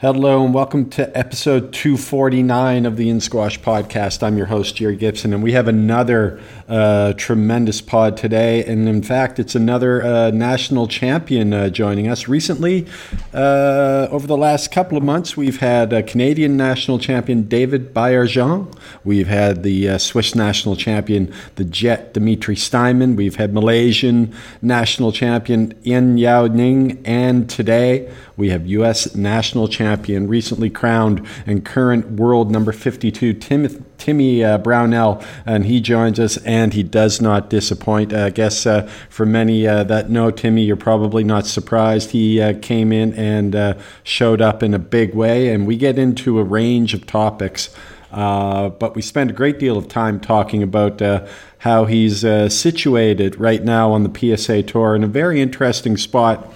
Hello and welcome to episode 249 of the In Squash podcast. I'm your host, Jerry Gibson, and we have another uh, tremendous pod today. And in fact, it's another uh, national champion uh, joining us. Recently, uh, over the last couple of months, we've had a Canadian national champion, David Baillargeon. We've had the uh, Swiss national champion, the Jet, Dimitri Steinmann. We've had Malaysian national champion, Eain Yow Ng. And today, we have U.S. national champion, recently crowned and current world number 52, Tim, Timmy uh, Brownell, and he joins us, and he does not disappoint. Uh, I guess uh, for many uh, that know Timmy, you're probably not surprised. He uh, came in and uh, showed up in a big way, and we get into a range of topics. but we spend a great deal of time talking about how he's situated right now on the PSA Tour in a very interesting spot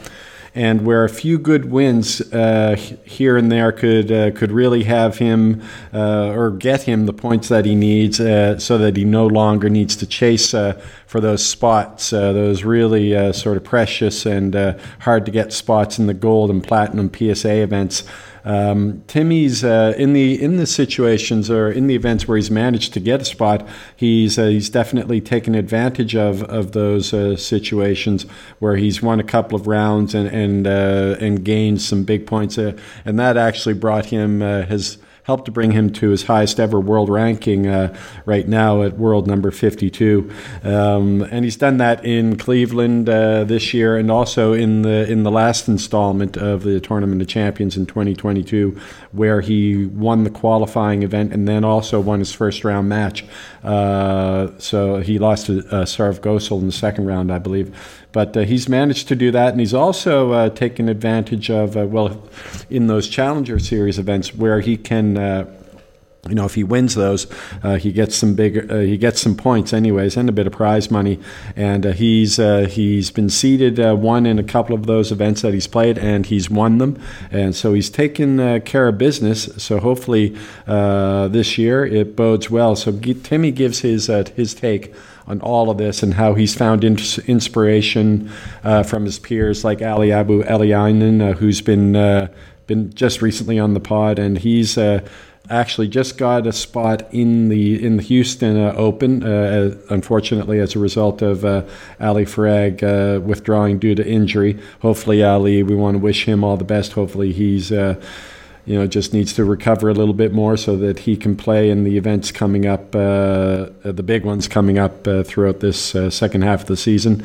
and where a few good wins uh, here and there could uh, could really have him uh, or get him the points that he needs, uh, so that he no longer needs to chase uh, for those spots, those really sort of precious and hard to get spots in the gold and platinum PSA events. Um, Timmy's uh, in the in the situations or in the events where he's managed to get a spot, he's uh, he's definitely taken advantage of of those uh, situations where he's won a couple of rounds and and uh, and gained some big points, uh, and that actually brought him uh, his helped to bring him to his highest ever world ranking uh, right now at world number 52. Um, and he's done that in Cleveland uh, this year and also in the in the last installment of the Tournament of Champions in 2022, where he won the qualifying event and then also won his first round match. Uh, so he lost to uh, Saurav Ghosal in the second round, I believe. But uh, he's managed to do that, and he's also uh, taken advantage of, uh, well, in those Challenger Series events where he can uh, you know, if he wins those, uh, he gets some big, uh, he gets some points anyways, and a bit of prize money. And uh, he's uh, he's been seeded uh, one in a couple of those events that he's played, and he's won them. And so he's taken uh, care of business. So hopefully this year it bodes well. So Timmy gives his his take on all of this and how he's found inspiration from his peers like Aly Abou Eleinen, who's been been just recently on the pod, and he's actually just got a spot in the in the Houston uh, Open. Uh, unfortunately, as a result of uh, Ali Farag uh, withdrawing due to injury. Hopefully, Ali, we want to wish him all the best. Hopefully, he's uh, you know just needs to recover a little bit more so that he can play in the events coming up, uh, the big ones coming up throughout this second half of the season.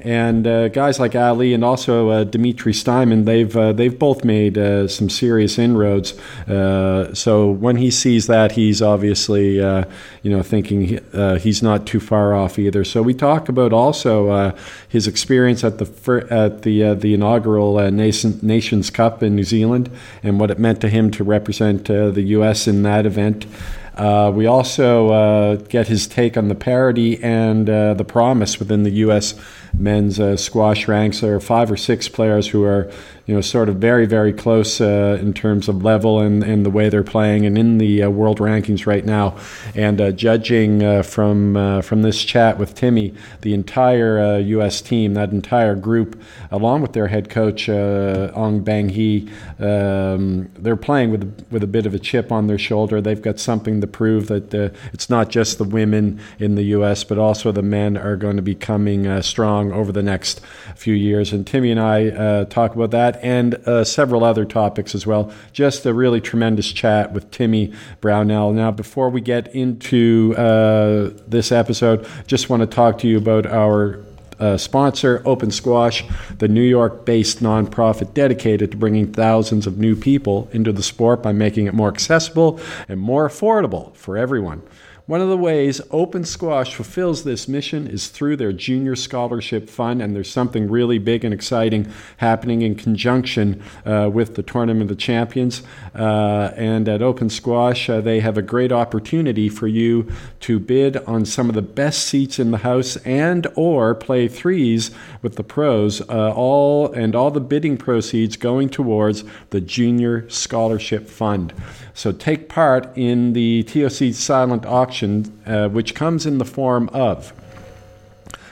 And uh, guys like Ali and also uh, Dimitri Steinmann, they've uh, they've both made uh, some serious inroads. Uh, so when he sees that, he's obviously uh, you know thinking he's not too far off either. So we talk about also his experience at the fir- at the the inaugural Nation- Nations Cup in New Zealand and what it meant to him to represent the U.S. in that event. Uh, we also uh, get his take on the parity and uh, the promise within the U.S. men's uh, squash ranks. There are five or six players who are you know, sort of very, very close uh, in terms of level and, and the way they're playing and in the uh, world rankings right now. And uh, judging uh, from uh, from this chat with Timmy, the entire U.S. Team, that entire group, along with their head coach Ong Beng Hee, um, they're playing with with a bit of a chip on their shoulder. They've got something to prove that it's not just the women in the U.S., but also the men are going to be coming strong over the next few years. And Timmy and I talk about that and uh, several other topics as well. Just a really tremendous chat with Timmy Brownell. Now, before we get into uh, this episode, just want to talk to you about our uh, sponsor, Open Squash, the New York based nonprofit dedicated to bringing thousands of new people into the sport by making it more accessible and more affordable for everyone. One of the ways Open Squash fulfills this mission is through their Junior Scholarship Fund, and there's something really big and exciting happening in conjunction uh, with the Tournament of the Champions. Uh, and at Open Squash, uh, they have a great opportunity for you to bid on some of the best seats in the house and or play threes with the pros. Uh, all and all the bidding proceeds going towards the Junior Scholarship Fund. So take part in the TOC silent auction, uh, which comes in the form of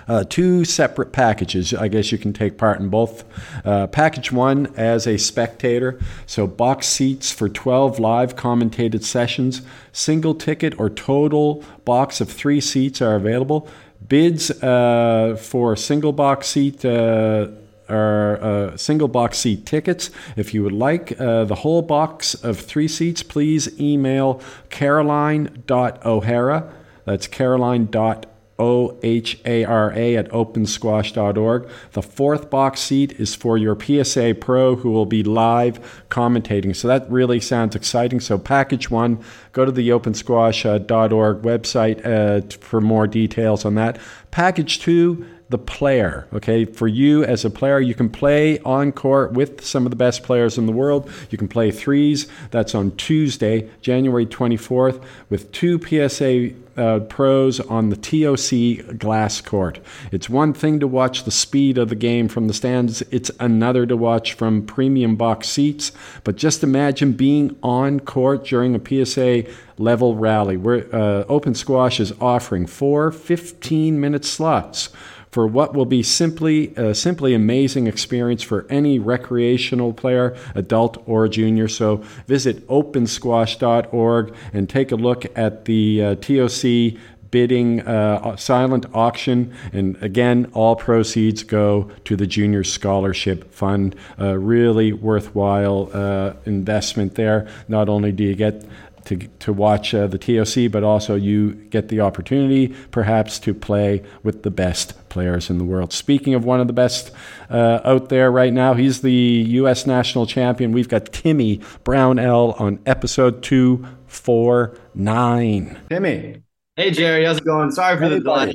uh, two separate packages. I guess you can take part in both. Uh, package one as a spectator, so box seats for 12 live commentated sessions. Single ticket or total box of three seats are available. Bids uh, for single box seat uh, are uh, single box seat tickets. If you would like uh, the whole box of three seats, please email caroline.o'hara. That's caroline.o'hara O H A R A at opensquash.org. The fourth box seat is for your PSA Pro who will be live commentating. So that really sounds exciting. So, package one, go to the opensquash.org website uh, for more details on that. Package two, the player. Okay, for you as a player, you can play on court with some of the best players in the world. You can play threes. That's on Tuesday, January 24th, with two PSA uh, pros on the TOC glass court. It's one thing to watch the speed of the game from the stands, it's another to watch from premium box seats. But just imagine being on court during a PSA level rally. Where uh, Open Squash is offering four 15 minute slots for what will be simply a simply amazing experience for any recreational player, adult or junior. So visit opensquash.org and take a look at the uh, TOC bidding uh, silent auction. And again, all proceeds go to the Junior Scholarship Fund. Uh, really worthwhile uh, investment there. Not only do you get to, to watch uh, the TOC, but also you get the opportunity perhaps to play with the best players in the world. Speaking of one of the best uh, out there right now, he's the U.S. national champion. We've got Timmy Brownell on episode 249. Timmy. Hey, Jerry. How's it going? Sorry for hey, the delay.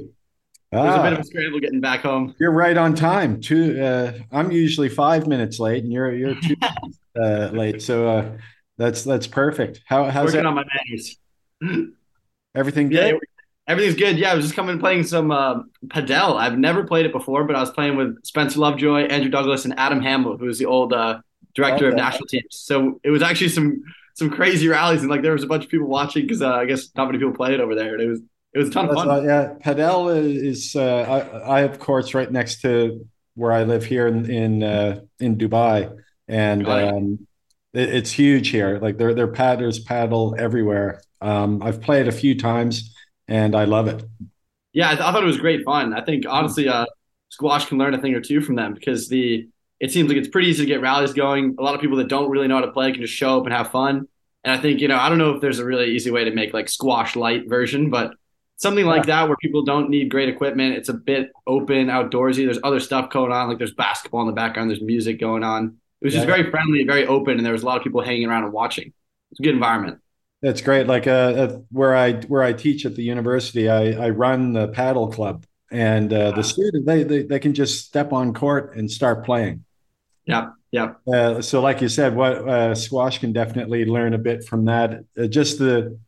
There's ah, a bit of a scramble getting back home. You're right on time. Two. Uh, I'm usually five minutes late, and you're you're two uh, late. So uh, that's that's perfect. How how's working that? on my manners? Everything good? Yeah, everything's good. Yeah, I was just coming playing some uh, padel. I've never played it before, but I was playing with Spencer Lovejoy, Andrew Douglas, and Adam Hamble, who was the old uh, director of national teams. So it was actually some some crazy rallies, and like there was a bunch of people watching because uh, I guess not many people played it over there. And it was it was a ton of fun. Uh, yeah, padel is. Uh, I, I have courts right next to where I live here in in, uh, in Dubai, and. Um, it, it's huge here. Like their their paddlers paddle everywhere. Um, I've played a few times and I love it. Yeah, I, th- I, thought it was great fun. I think honestly, uh, squash can learn a thing or two from them because the it seems like it's pretty easy to get rallies going. A lot of people that don't really know how to play can just show up and have fun. And I think you know I don't know if there's a really easy way to make like squash light version, but something like that where people don't need great equipment. It's a bit open, outdoorsy. There's other stuff going on, like there's basketball in the background, there's music going on. It was just very friendly, very open, and there was a lot of people hanging around and watching. It's a good environment. That's great. Like uh, uh, where I where I teach at the university, I, I run the paddle club, and uh, the students they, they they can just step on court and start playing. Yeah, yeah. Uh, so, like you said, what uh, squash can definitely learn a bit from that. Uh, just the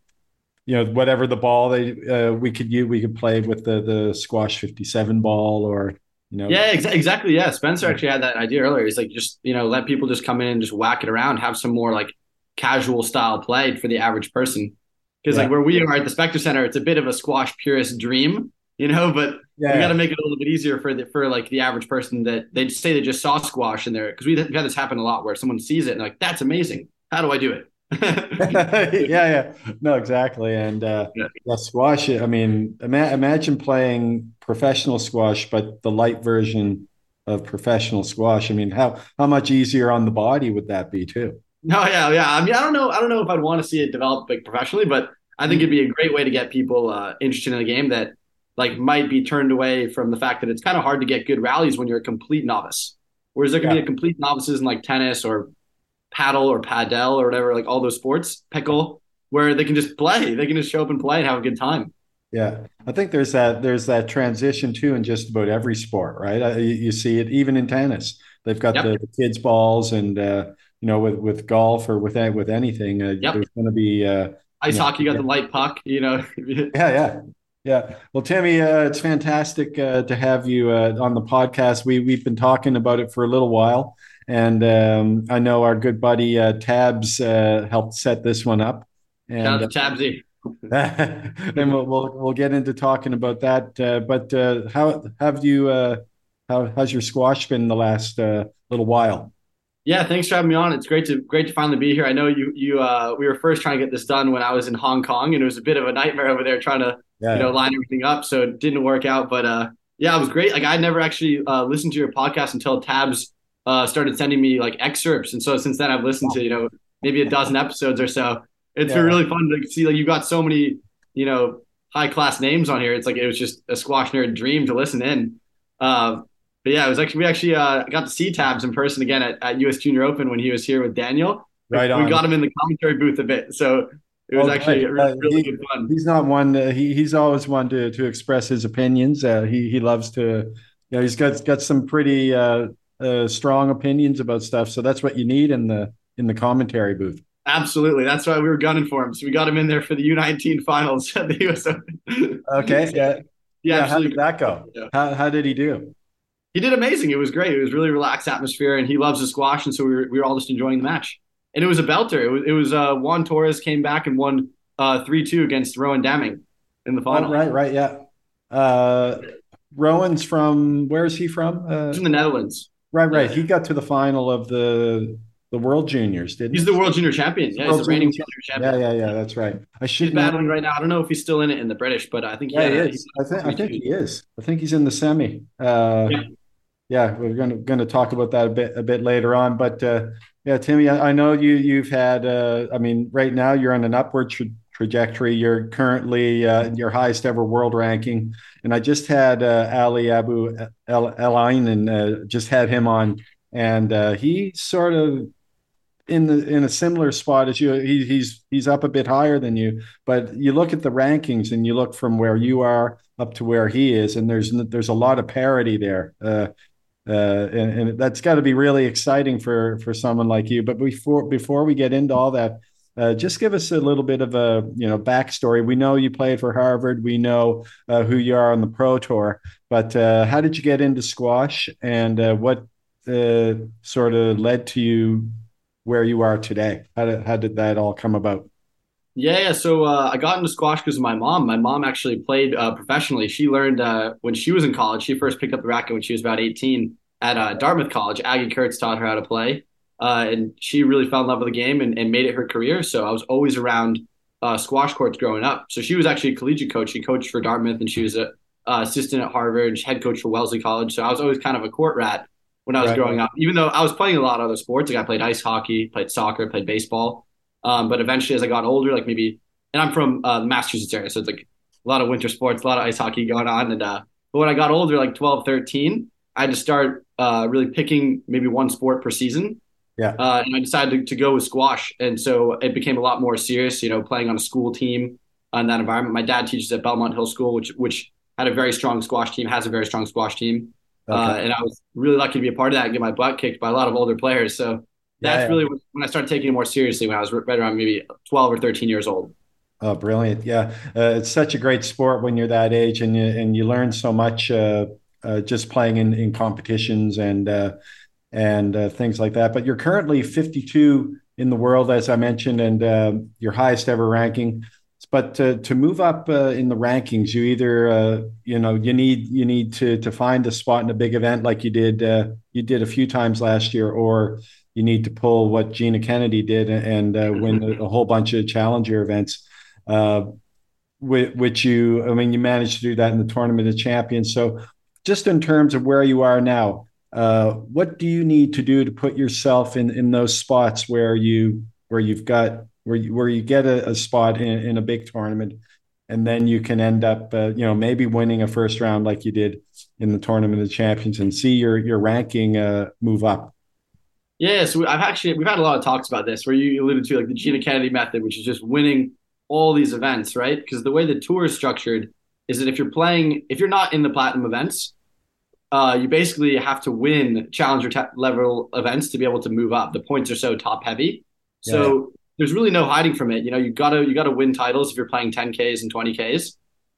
you know whatever the ball they uh, we could use, we could play with the the squash fifty seven ball or you know? Yeah, ex- exactly. Yeah, Spencer actually had that idea earlier. He's like, just you know, let people just come in and just whack it around, have some more like casual style play for the average person. Because yeah. like where we are at the Specter Center, it's a bit of a squash purist dream, you know. But yeah, we got to make it a little bit easier for the for like the average person that they say they just saw squash in there because we've had this happen a lot where someone sees it and like that's amazing. How do I do it? yeah, yeah, no, exactly, and uh, yeah. yeah squash. I mean, ima- imagine playing professional squash, but the light version of professional squash. I mean, how how much easier on the body would that be too? No, yeah, yeah. I mean, I don't know. I don't know if I'd want to see it develop like professionally, but I think it'd be a great way to get people uh, interested in a game that like might be turned away from the fact that it's kind of hard to get good rallies when you're a complete novice. Whereas there can yeah. be a complete novices in like tennis or paddle or padel or whatever, like all those sports, pickle, where they can just play. They can just show up and play and have a good time. Yeah, I think there's that there's that transition too in just about every sport, right? Uh, you, you see it even in tennis. They've got yep. the, the, kids balls, and uh, you know, with with golf or with with anything, uh, yep. there's going to be uh, ice hockey. You got the light puck, you know. yeah, yeah. Yeah. Well, Timmy, uh, it's fantastic uh, to have you uh, on the podcast. We we've been talking about it for a little while, and um, I know our good buddy uh, Tabs uh, helped set this one up. And, Shout out to Tabsy. and we'll, we'll, we'll get into talking about that. Uh, but uh, how have you? Uh, how has your squash been the last uh, little while? Yeah, thanks for having me on. It's great to great to finally be here. I know you you uh, we were first trying to get this done when I was in Hong Kong, and it was a bit of a nightmare over there trying to yeah. you know line everything up. So it didn't work out, but uh, yeah, it was great. Like I never actually uh, listened to your podcast until Tabs uh, started sending me like excerpts, and so since then I've listened to you know maybe a dozen episodes or so. It's yeah. been really fun to see like you got so many you know high class names on here. It's like it was just a squash nerd dream to listen in. Uh, but yeah, it was actually we actually uh, got to see Tabs in person again at, at US Junior Open when he was here with Daniel. Right on. We got him in the commentary booth a bit, so it was oh, actually really, uh, he, good fun. He's not one. Uh, he he's always one to to express his opinions. Uh, he he loves to. You know, he's got got some pretty uh, strong opinions about stuff. So that's what you need in the in the commentary booth. Absolutely, that's why we were gunning for him. So we got him in there for the U19 finals at the US Open. Okay, yeah, yeah. yeah how did that go? Yeah. How how did he do? he did amazing. It was great. It was really relaxed atmosphere, and he loves the squash, and so we were, we were all just enjoying the match. And it was a belter. It was, it was uh, Juan Torres came back and won uh, three uh, two against Rowan Damming in the oh, final. Oh, right, right, yeah. Uh, Rowan's from where is he from? Uh, He's from the Netherlands. Right, right. He got to the final of the the World Juniors, didn't he? he's he? the World Junior champion. Yeah, he's the reigning Junior champion. Yeah, yeah, yeah. That's right. I should he's battling right now. I don't know if he's still in it in the British, but I think yeah, he is. I think I think he is. I think he's in the semi. Uh, yeah yeah, we're going to going to talk about that a bit a bit later on. But uh, yeah, Timmy, I, I, know you you've had. Uh, I mean, right now you're on an upward tra- trajectory. You're currently uh, your highest ever world ranking, and I just had uh, Ali Abu El Elain and uh, just had him on, and uh, he's sort of in the in a similar spot as you. He, he's he's up a bit higher than you, but you look at the rankings and you look from where you are up to where he is, and there's there's a lot of parity there. Uh, uh, and, and, that's got to be really exciting for for someone like you. But before before we get into all that, uh, just give us a little bit of a you know backstory. We know you played for Harvard. We know uh, who you are on the pro tour. But uh, how did you get into squash, and uh, what uh, sort of led to you where you are today? How did how did that all come about? Yeah, yeah. So uh, I got into squash because of my mom. My mom actually played professionally. She learned when she was in college. She first picked up the racket when she was about 18 at Dartmouth College. Aggie Kurtz taught her how to play, uh, and she really fell in love with the game and, and, made it her career. So I was always around uh, squash courts growing up. So she was actually a collegiate coach. She coached for Dartmouth, and she was a assistant at Harvard, head coach for Wellesley College. So I was always kind of a court rat when I was right. growing up. Even though I was playing a lot of other sports, like I played ice hockey, played soccer, played baseball. Um, but eventually, as I got older, like maybe, and I'm from uh, Massachusetts area, so it's like a lot of winter sports, a lot of ice hockey going on. And uh, but when I got older, like 12, 13, I had to start uh, really picking maybe one sport per season. Yeah. Uh, and I decided to, to, go with squash, and so it became a lot more serious. You know, playing on a school team in that environment. My dad teaches at Belmont Hill School, which which had a very strong squash team, has a very strong squash team. Okay. Uh, and I was really lucky to be a part of that and get my butt kicked by a lot of older players. So that's yeah, yeah. really when I started taking it more seriously when I was right around maybe 12 or 13 years old. Oh, brilliant! Yeah, uh, it's such a great sport when you're that age, and you and you learn so much uh, uh, just playing in, in competitions and uh, and uh, things like that. But you're currently 52 in the world, as I mentioned, and uh, your highest ever ranking. But to, to move up in the rankings, you either you know you need you need to to find a spot in a big event like you did you did a few times last year, or you need to pull what Gina Kennedy did and uh, win a, a, whole bunch of challenger events, uh, which you, I mean, you managed to do that in the Tournament of Champions. So, just in terms of where you are now, uh, what do you need to do to put yourself in in those spots where you where you've got where you, where you get a, a spot in, in a big tournament? and then you can end up, uh, you know, maybe winning a first round like you did in the tournament of champions, and see your your ranking uh, move up. Yeah, so I've actually we've had a lot of talks about this where you alluded to like the Gina Kennedy method, which is just winning all these events, right? Because the way the tour is structured is that if you're playing, if you're not in the platinum events, uh, you basically have to win challenger level events to be able to move up. The points are so top heavy, so yeah. there's really no hiding from it. You know, you gotta you gotta win titles if you're playing 10ks and 20ks,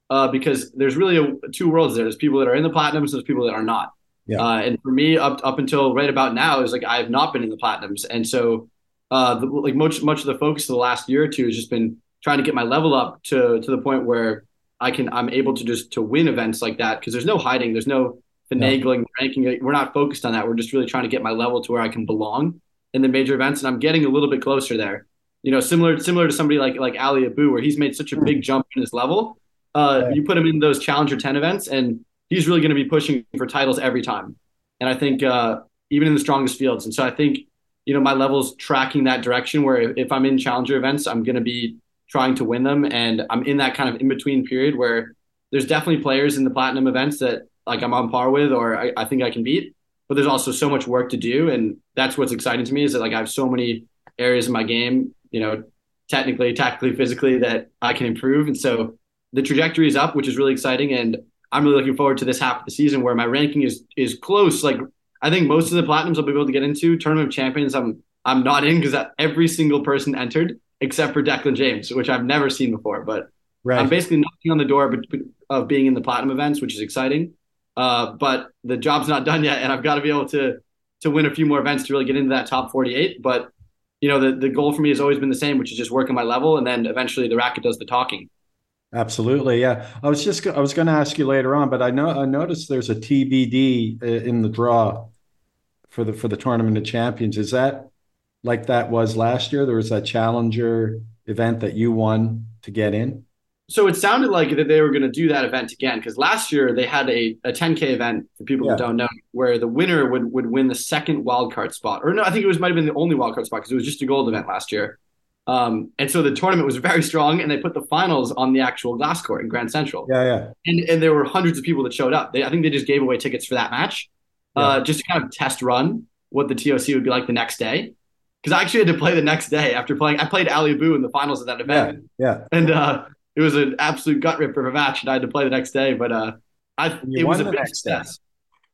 uh, because there's really a, two worlds there. There's people that are in the platinums, there's people that are not. Yeah. Uh, and for me, up up until right about now, is like I have not been in the platinums, and so uh, the, like much much of the focus of the last year or two has just been trying to get my level up to to the point where I can I'm able to just to win events like that because there's no hiding, there's no finagling, no. ranking. We're not focused on that. We're just really trying to get my level to where I can belong in the major events, and I'm getting a little bit closer there. You know, similar similar to somebody like like Aly Abou, where he's made such a big jump in his level. Uh, yeah. You put him in those Challenger 10 events, and he's really going to be pushing for titles every time. And I think uh, even in the strongest fields. And so I think you know my levels tracking that direction. Where if I'm in Challenger events, I'm going to be trying to win them, and I'm in that kind of in between period where there's definitely players in the platinum events that like I'm on par with or I, I think I can beat. But there's also so much work to do, and that's what's exciting to me is that like I have so many areas in my game, you know, technically, tactically, physically that I can improve, and so the trajectory is up, which is really exciting, and I'm really looking forward to this half of the season where my ranking is is close. Like I think most of the platinums I'll be able to get into. Tournament of Champions, I'm I'm not in because every single person entered except for Declan James, which I've never seen before. But right. I'm basically knocking on the door of being in the platinum events, which is exciting. Uh, but the job's not done yet, and I've got to be able to to win a few more events to really get into that top 48. But you know, the the goal for me has always been the same, which is just working my level, and then eventually the racket does the talking. Absolutely, yeah. I was just I was going to ask you later on, but I know I noticed there's a TBD uh, in the draw for the for the tournament of champions. Is that like that was last year? There was that challenger event that you won to get in so it sounded like that they were going to do that event again because last year they had a, a 10k event for people yeah. who don't know where the winner would, would win the second wildcard spot or no i think it was might have been the only wildcard spot because it was just a gold event last year um, and so the tournament was very strong and they put the finals on the actual glass court in grand central yeah yeah and, and there were hundreds of people that showed up they, i think they just gave away tickets for that match yeah. uh, just to kind of test run what the toc would be like the next day because I actually had to play the next day after playing. I played Aly Abou in the finals of that event. Yeah, yeah. And uh, it was an absolute gut ripper of a match, and I had to play the next day. But uh, I it was a big success.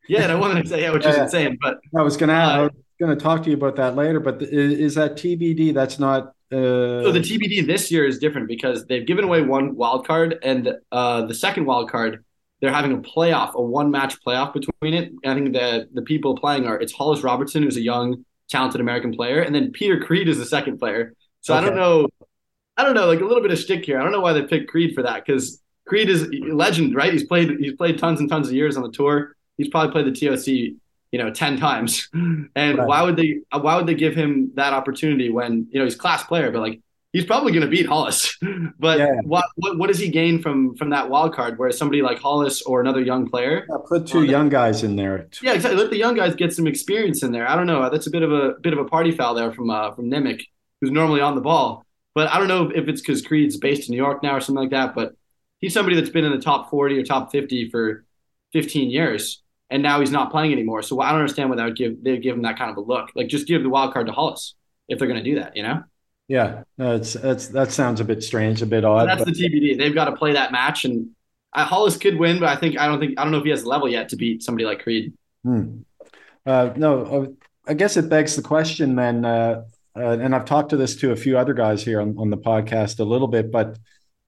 Yeah, and I won the next day, yeah, which yeah, is insane. But I was gonna uh, gonna talk to you about that later. But is, is that TBD? That's not. Uh... So the TBD this year is different because they've given away one wild card, and uh, the second wild card they're having a playoff, a one match playoff between it. And I think that the people playing are it's Hollis Robertson, who's a young, talented American player, and then Peter Creed is the second player. So okay. I don't know I don't know, like a little bit of stick here. I don't know why they picked Creed for that because Creed is a legend, right? He's played he's played tons and tons of years on the tour. He's probably played the TOC, you know, ten times. And right. why would they why would they give him that opportunity when you know he's class player, but like he's probably going to beat Hollis. but yeah. what, what what does he gain from from that wild card? Whereas somebody like Hollis or another young player, yeah, put two young guys in there. Yeah, exactly. Let the young guys get some experience in there. I don't know. That's a bit of a bit of a party foul there from uh, from Nimick, who's normally on the ball. But I don't know if it's because Creed's based in New York now or something like that. But he's somebody that's been in the top 40 or top 50 for 15 years, and now he's not playing anymore. So I don't understand why that would give they would give him that kind of a look. Like just give the wild card to Hollis if they're going to do that, you know? Yeah, that's that's that sounds a bit strange, a bit odd. But that's but... the TBD. They've got to play that match, and I, Hollis could win, but I think I don't think I don't know if he has the level yet to beat somebody like Creed. Hmm. Uh, no, uh, I guess it begs the question then. Uh, uh, and I've talked to this to a few other guys here on, on the podcast a little bit, but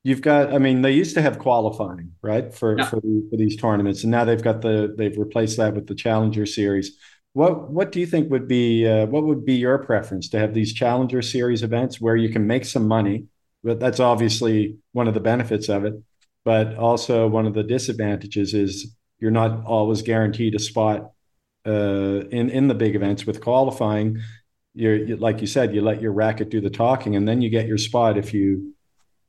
you've got, I mean, they used to have qualifying, right, for yeah. for, for these tournaments, and now they've got the they've replaced that with the Challenger Series. What what do you think would be uh, what would be your preference to have these Challenger Series events where you can make some money? But that's obviously one of the benefits of it, but also one of the disadvantages is you're not always guaranteed a spot uh, in in the big events with qualifying you're you, like you said, you let your racket do the talking, and then you get your spot if you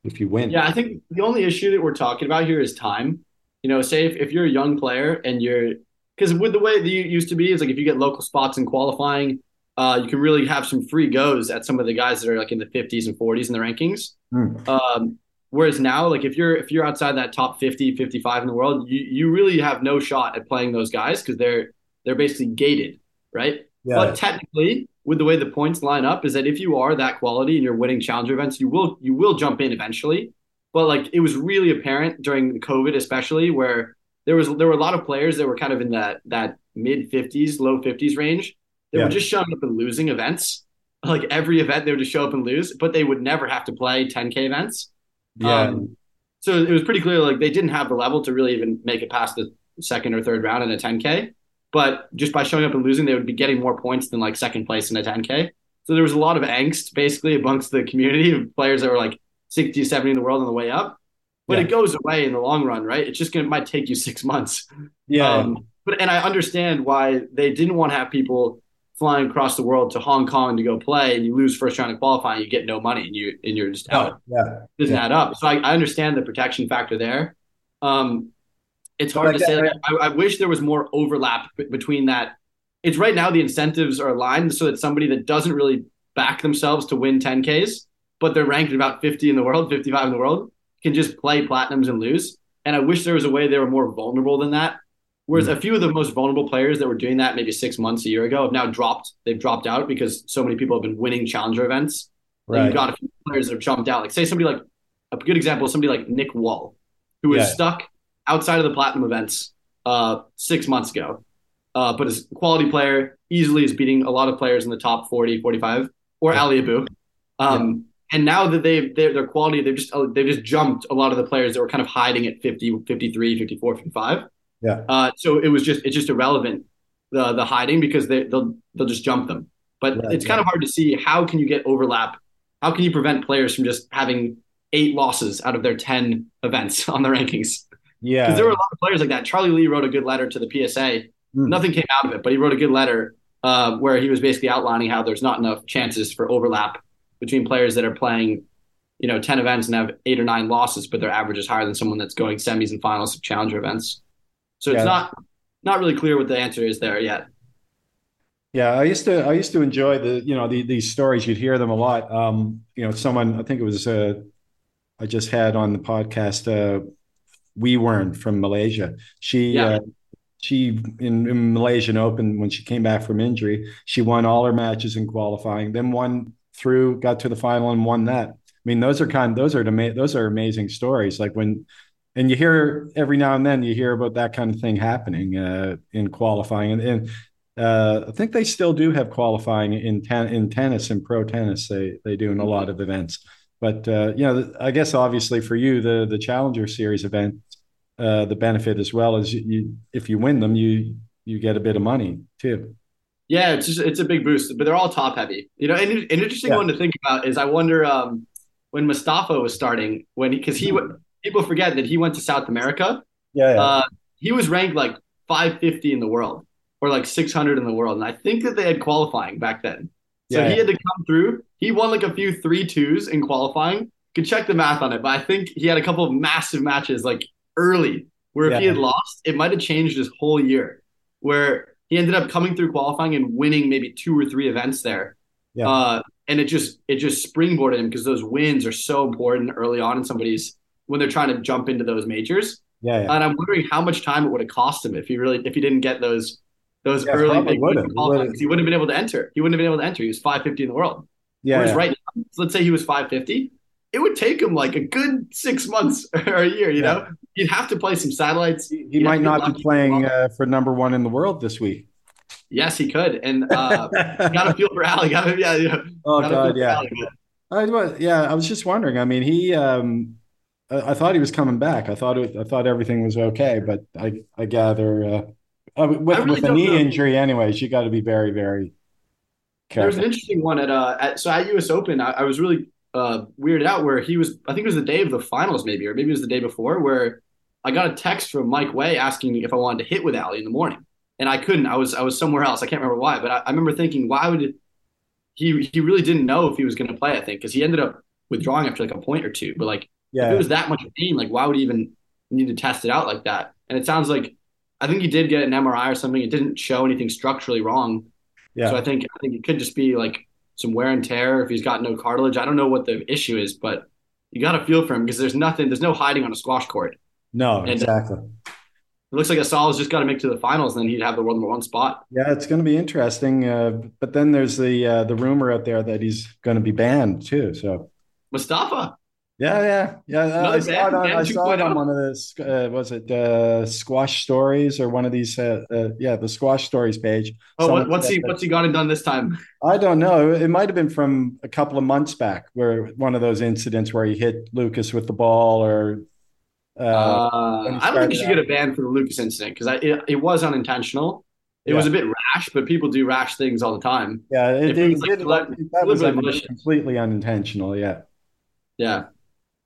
if you win. Yeah, I think the only issue that we're talking about here is time. You know, say if, if you're a young player and you're because with the way that you used to be is like if you get local spots in qualifying, uh, you can really have some free goes at some of the guys that are like in the 50s and 40s in the rankings. Mm. Um, whereas now, like if you're if you're outside that top 50, 55 in the world, you you really have no shot at playing those guys because they're they're basically gated, right? Yeah. But technically, with the way the points line up is that if you are that quality and you're winning challenger events, you will you will jump in eventually. But like it was really apparent during the COVID, especially where there was there were a lot of players that were kind of in that that mid fifties, low fifties range. They yeah. were just showing up and losing events. Like every event, they would just show up and lose, but they would never have to play 10k events. Yeah. Um, so it was pretty clear like they didn't have the level to really even make it past the second or third round in a 10k. But just by showing up and losing, they would be getting more points than like second place in a 10K. So there was a lot of angst basically amongst the community of players that were like 60, 70 in the world on the way up. But Yeah. it goes away in the long run, right? It's just gonna might take you six months. Yeah. Um, but and I understand why they didn't want to have people flying across the world to Hong Kong to go play, and you lose first round of qualifying, you get no money, and you and you're just out. yeah. It doesn't Yeah. add up. So I, I understand the protection factor there. Um, it's hard I to say. get- Like, I, I wish there was more overlap between that. It's right now the incentives are aligned so that somebody that doesn't really back themselves to win 10Ks, but they're ranked at about 50 in the world, 55 in the world, can just play platinums and lose. And I wish there was a way they were more vulnerable than that. Whereas Mm. a few of the most vulnerable players that were doing that maybe six months, a year ago, have now dropped. They've dropped out because so many people have been winning challenger events. Like, Right. You've got a few players that have jumped out. Like say somebody like a good example is somebody like Nick Wall, who Yeah. stuck outside of the platinum events uh, six months ago, uh, but is a quality player, easily is beating a lot of players in the top 40, 45, or Yeah. Aly Abou. Um, And now that they've they're, their quality, they've just uh, they've just jumped a lot of the players that were kind of hiding at 50, 53, 54, 55. Yeah. Uh, so it was just it's just irrelevant the the hiding because they they'll they'll just jump them. But Right, it's kind of hard to see how can you get overlap? How can you prevent players from just having eight losses out of their ten events on the rankings? Yeah. Because there were a lot of players like that. Charlie Lee wrote a good letter to the PSA. Mm. Nothing came out of it, but he wrote a good letter uh, where he was basically outlining how there's not enough chances for overlap between players that are playing, you know, ten events and have eight or nine losses, but their average is higher than someone that's going semis and finals of challenger events. So Yeah. it's not not really clear what the answer is there yet. Yeah, I used to I used to enjoy the you know the, these stories. You'd hear them a lot. Um, you know, someone I think it was uh, I just had on the podcast uh, Wee Wern from Malaysia. She Yeah. uh, she in, in Malaysian Open when she came back from injury, she won all her matches in qualifying, then won through, got to the final and won that. I mean, those are kind those are ama- those are amazing stories. Like when and you hear every now and then you hear about that kind of thing happening uh, in qualifying and, and uh, I think they still do have qualifying in ten, in tennis and pro tennis. They they do in a lot of events. But uh, you know, I guess obviously for you, the the Challenger Series event, uh, the benefit as well is you, if you win them, you you get a bit of money too. Yeah, it's just it's a big boost, but they're all top heavy. You know, and an interesting Yeah. one to think about is I wonder um, when Mostafa was starting when because he, went people forget that he went to South America. Yeah, yeah. Uh, he was ranked like 550 in the world or like 600 in the world, and I think that they had qualifying back then. So Yeah, he had to come through. He won like a few three twos in qualifying. Could check the math on it, but I think he had a couple of massive matches like early where if he had lost, it might have changed his whole year. Where he ended up coming through qualifying and winning maybe two or three events there. Yeah. Uh, and it just it just springboarded him because those wins are so important early on in somebody's when they're trying to jump into those majors. yeah, yeah. And I'm wondering how much time it would have cost him if he really if he didn't get those those Yeah, early big wins qualifying, Would have. 'cause he wouldn't have been able to enter. He wouldn't have been able to enter. He was 550 in the world. yeah, Whereas yeah. right now, let's say he was 550, it would take him like a good six months or a year. You Yeah. know, he'd have to play some satellites. He might not be playing uh, for number one in the world this week. Yes, he could. And uh, got a feel for Ali. Gotta yeah, yeah. oh God, yeah. I was, yeah, I was just wondering. I mean, he, um, I, I thought he was coming back. I thought it, I thought everything was okay, but I, I gather, uh, uh, with, I really with a knee know. injury, anyways, you got to be very, very There was an interesting one at uh at so at US Open. I, I was really uh weirded out where he was. I think it was the day of the finals, maybe, or maybe it was the day before, where I got a text from Mike Way asking me if I wanted to hit with Ali in the morning, and I couldn't. I was I was somewhere else. I can't remember why, but I, I remember thinking, why would he? He really didn't know if he was going to play. I think because he ended up withdrawing after like a point or two. But like, if Yeah, it was that much pain, like, why would he even need to test it out like that? And it sounds like I think he did get an MRI or something. It didn't show anything structurally wrong. yeah. So I think I think it could just be like some wear and tear if he's got no cartilage. I don't know what the issue is, but you got to feel for him because there's nothing, there's no hiding on a squash court. No, and- exactly. It looks like Asal's just got to make it to the finals, and then he'd have the world number one spot. Yeah, it's going to be interesting. Uh, but then there's the uh, the rumor out there that he's going to be banned too. So Mostafa, yeah, yeah, yeah. I saw it on, I saw it on one of the uh, was it uh, Squash Stories or one of these? Uh, uh, yeah, the Squash Stories page. oh, Someone what's he that- what's he gone and done this time? I don't know. It might have been from a couple of months back, where one of those incidents where he hit Lucas with the ball, or uh, Uh, I don't think you should started get a ban for the Lucas incident because it, it was unintentional. It Yeah. was a bit rash, but people do rash things all the time. yeah, it, it it was, like, did look- that was malicious. completely unintentional. Yeah, Yeah.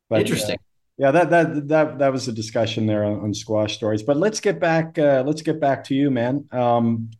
But, Interesting. Uh, yeah, that that that that was a discussion there on, on squash stories. But let's get back. Uh, let's get back to you, man. Um,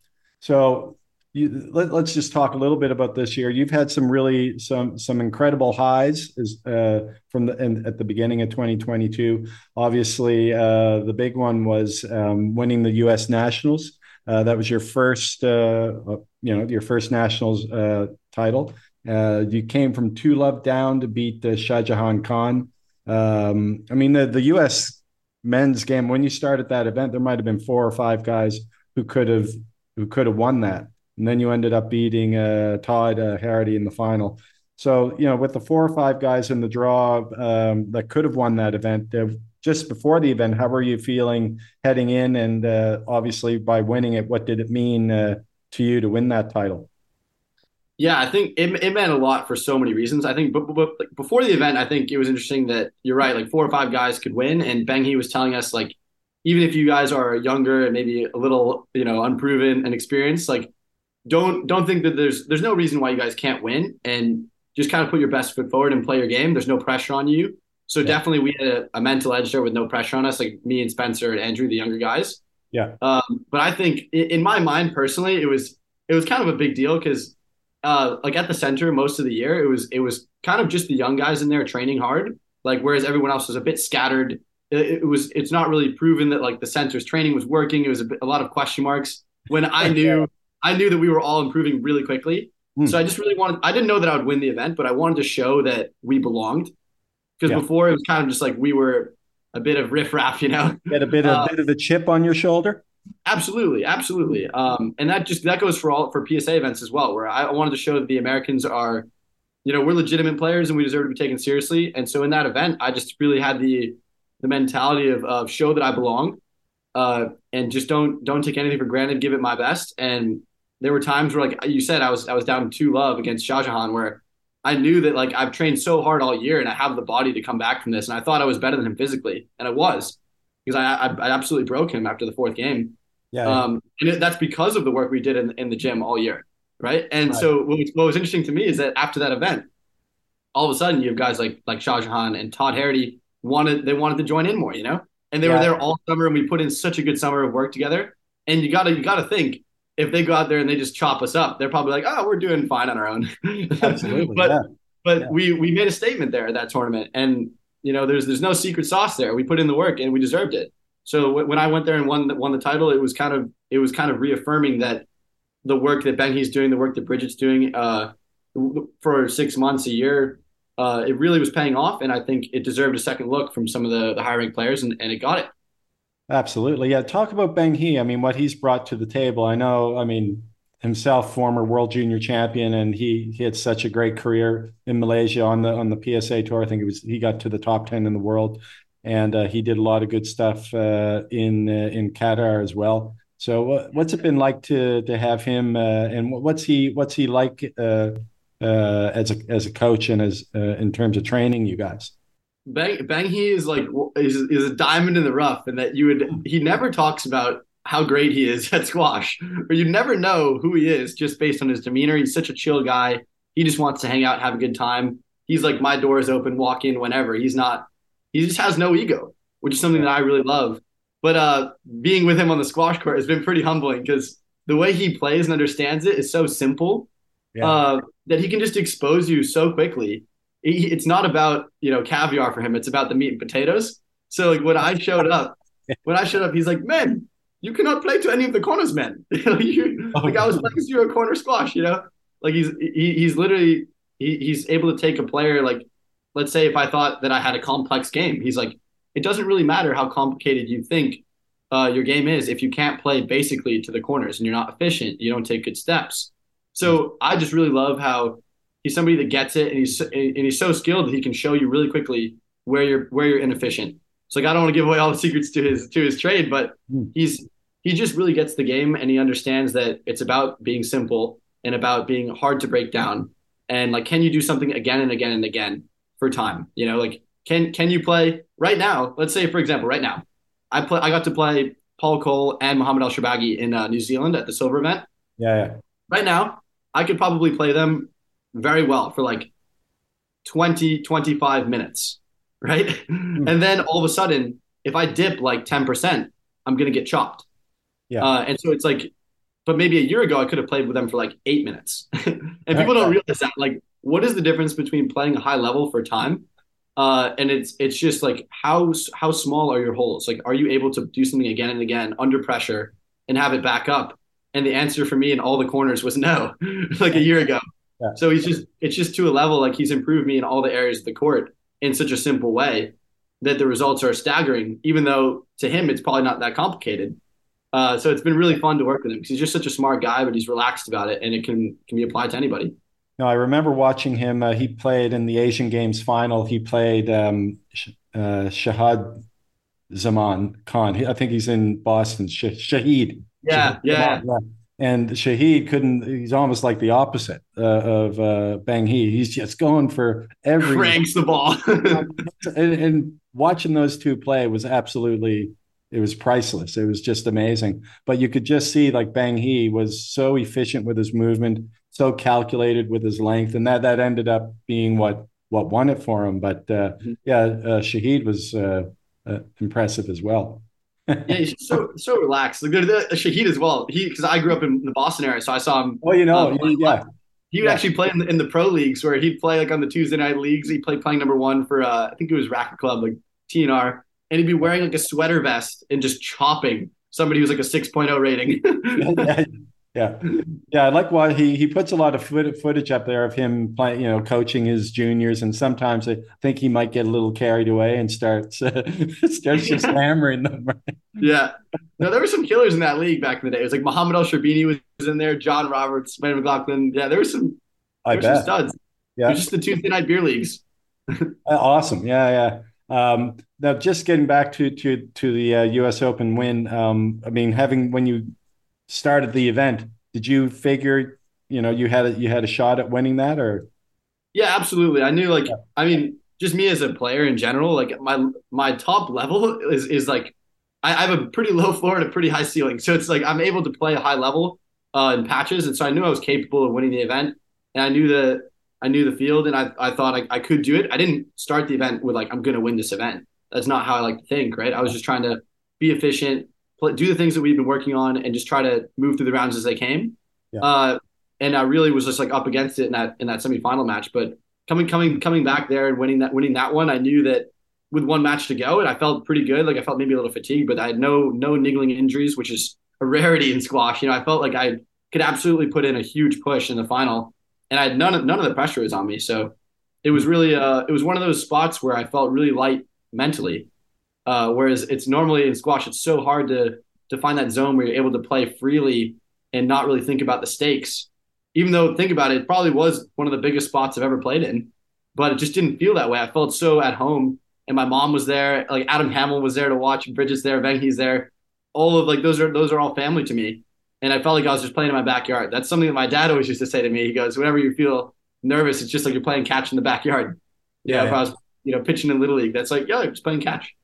so you, let, us just talk a little bit about this year. You've had some really some some incredible highs as, uh, from the in, at the beginning of 2022. Obviously, uh, the big one was um, winning the U.S. Nationals. Uh, that was your first, uh, uh, you know, your first Nationals uh, title. you came from two love down to beat uh, Shahjahan Khan. Um, I mean, the the U.S. men's game when you started that event, there might have been four or five guys who could have who could have won that, and then you ended up beating uh, Todd uh, Harrity in the final. So you know, with the four or five guys in the draw um, that could have won that event, uh, just before the event, how were you feeling heading in? And uh, obviously, by winning it, what did it mean uh, to you to win that title? Yeah, I think it, it meant a lot for so many reasons. I think, but, but before the event, I think it was interesting that you're right. Like four or five guys could win, and Beng Hee was telling us like, even if you guys are younger and maybe a little, you know, unproven and experienced, like, don't don't think that there's there's no reason why you guys can't win, and just kind of put your best foot forward and play your game. There's no pressure on you. So yeah. definitely we had a, a, mental edge there with no pressure on us, like me and Spencer and Andrew, the younger guys. Yeah. Um, but I think in my mind personally, it was it was kind of a big deal because uh, like at the center most of the year, it was it was kind of just the young guys in there training hard. Like whereas everyone else was a bit scattered. It, it was it's not really proven that like the center's training was working. It was a, bit, a lot of question marks. When I knew I knew that we were all improving really quickly. Mm. So I just really wanted. I didn't know that I would win the event, but I wanted to show that we belonged. Because yeah. before it was kind of just like we were a bit of riffraff, you know. Get a bit of, uh, bit of a chip on your shoulder. Absolutely, absolutely, um, and that just that goes for all for PSA events as well, where I wanted to show that the Americans are, you know, we're legitimate players and we deserve to be taken seriously. And so in that event, I just really had the the mentality of, of show that I belong, uh, and just don't don't take anything for granted, give it my best. And there were times where, like you said, I was I was down two love against Shahjahan, where I knew that like I've trained so hard all year and I have the body to come back from this, and I thought I was better than him physically, and I was because I, I, I absolutely broke him after the fourth game. Yeah. Um, and it, that's because of the work we did in, in the gym all year. Right. And right. so what was, what was interesting to me is that after that event, all of a sudden you have guys like, like Shahjahan and Todd Harrity wanted, they wanted to join in more, you know, and they yeah. were there all summer and we put in such a good summer of work together. And you gotta, you gotta think if they go out there and they just chop us up, they're probably like, oh, we're doing fine on our own. Absolutely. but, yeah. but yeah. we, we made a statement there at that tournament and, you know, there's, there's no secret sauce there. We put in the work and we deserved it. So when I went there and won won the title, it was kind of it was kind of reaffirming that the work that Beng Hee's doing, the work that Bridget's doing uh, for six months, a year, uh, it really was paying off, and I think it deserved a second look from some of the the high ranked players, and, and it got it. Absolutely, yeah. Talk about Beng Hee. I mean, what he's brought to the table. I know. I mean, himself, former world junior champion, and he he had such a great career in Malaysia on the on the PSA tour. I think it was he got to the top ten in the world and uh, he did a lot of good stuff uh, in uh, in Qatar as well. So, what's it been like to to have him, uh, and what's he what's he like uh, uh, as a as a coach and as in terms of training you guys? Beng Beng Hee is like is, is a diamond in the rough, and that you would he never talks about how great he is at squash, or you never know who he is just based on his demeanor. He's such a chill guy. He just wants to hang out, have a good time. He's like my door is open, walk in whenever. He's not he just has no ego, which is something that I really love. But uh, being with him on the squash court has been pretty humbling because the way he plays and understands it is so simple yeah. uh, that he can just expose you so quickly. It's not about you know caviar for him; it's about the meat and potatoes. So like when I showed up, when I showed up, he's like, "Man, you cannot play to any of the corners, man." you, oh, like I was playing to zero corner squash, you know. Like he's he, he's literally he, he's able to take a player like let's say if I thought that I had a complex game, he's like, it doesn't really matter how complicated you think uh, your game is if you can't play basically to the corners and you're not efficient, you don't take good steps. So I just really love how he's somebody that gets it and he's and he's so skilled that he can show you really quickly where you're where you're inefficient. So like I don't want to give away all the secrets to his to his trade, but hmm. he's he just really gets the game and he understands that it's about being simple and about being hard to break down. And like, can you do something again and again and again? for time. You know, like can can you play right now? Let's say, for example, right now, I play. I got to play Paul Coll and Mohamed El Shorbagy in uh, New Zealand at the Silver event. Yeah, yeah. Right now, I could probably play them very well for like 20, 25 minutes. right? Mm. And then all of a sudden, if I dip like 10%, I'm going to get chopped. Yeah. Uh, and so it's like, but maybe a year ago, I could have played with them for like eight minutes. and people don't realize that. Like, what is the difference between playing a high level for time? Uh, and it's it's just like how how small are your holes? Like, are you able to do something again and again under pressure and have it back up? And the answer for me in all the corners was no, like a year ago. Yeah. So he's just it's just to a level like he's improved me in all the areas of the court in such a simple way that the results are staggering, even though to him it's probably not that complicated. Uh, so it's been really fun to work with him because he's just such a smart guy, but he's relaxed about it, and it can can be applied to anybody. No, I remember watching him. Uh, he played in the Asian Games final. He played um, uh, Shahid Zaman Khan. I think he's in Boston. Shahid. Yeah, Shahid yeah. yeah. And Shahid couldn't. He's almost like the opposite uh, of uh, Beng Hee. He's just going for every cranks the ball. and, and watching those two play was absolutely it was priceless. It was just amazing. But you could just see like Beng Hee was so efficient with his movement, so calculated with his length, and that that ended up being what what won it for him. But uh, mm-hmm. yeah, uh, Shahid was uh, uh impressive as well. Yeah, he's so so relaxed. The good Shahid as well. He because I grew up in the Boston area, so I saw him. Oh, you know, uh, yeah. He would yeah. actually play in the, in the pro leagues where he'd play like on the Tuesday night leagues. He played playing number one for uh, I think it was Racket Club, like TNR, and he'd be wearing like a sweater vest and just chopping somebody who's like a 6.0 rating. yeah, yeah, yeah. I like why he he puts a lot of footage up there of him playing, you know, coaching his juniors, and sometimes I think he might get a little carried away and starts uh, starts just hammering them. yeah, no, there were some killers in that league back in the day. It was like Muhammad El Sherbini was in there, John Roberts, Ben McLaughlin. Yeah, there were some. I bet. Some studs. Yeah, it was just the Tuesday night beer leagues. awesome. Yeah, yeah. Um, now, just getting back to to to the uh, U.S. Open win. Um, I mean, having when you started the event, did you figure you know you had a, you had a shot at winning that, or? Yeah, absolutely. I knew, like, yeah. I mean, just me as a player in general, like my my top level is is like I, I have a pretty low floor and a pretty high ceiling, so it's like I'm able to play a high level uh, in patches, and so I knew I was capable of winning the event, and I knew that I knew the field and I, I thought I, I could do it. I didn't start the event with like, I'm going to win this event. That's not how I like to think, right? I was just trying to be efficient, play, do the things that we've been working on and just try to move through the rounds as they came. Yeah. Uh, and I really was just like up against it in that, in that semifinal match, but coming, coming, coming back there and winning that, winning that one, I knew that with one match to go and I felt pretty good. Like I felt maybe a little fatigued, but I had no, no niggling injuries, which is a rarity in squash. You know, I felt like I could absolutely put in a huge push in the final and I had none of none of the pressure was on me. So it was really uh, it was one of those spots where I felt really light mentally. Uh, whereas it's normally in squash, it's so hard to to find that zone where you're able to play freely and not really think about the stakes. Even though think about it, it probably was one of the biggest spots I've ever played in, but it just didn't feel that way. I felt so at home, and my mom was there. Like Adam Hamill was there to watch, Bridget's there, Venky's there. All of like those are those are all family to me and I felt like I was just playing in my backyard. That's something that my dad always used to say to me. He goes, "Whenever you feel nervous, it's just like you're playing catch in the backyard." Yeah, if I was, you know, pitching in little league, that's like, yeah, just playing catch.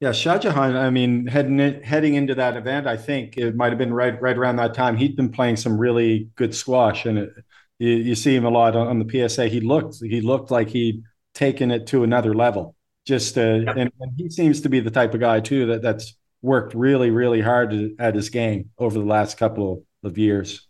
Yeah, Shah Jahan. I mean, heading in, heading into that event, I think it might have been right right around that time. He'd been playing some really good squash, and it, you, you see him a lot on, on, the PSA. He looked he looked like he'd taken it to another level. Just uh, yep. and, and he seems to be the type of guy too that that's worked really, really hard at his game over the last couple of years.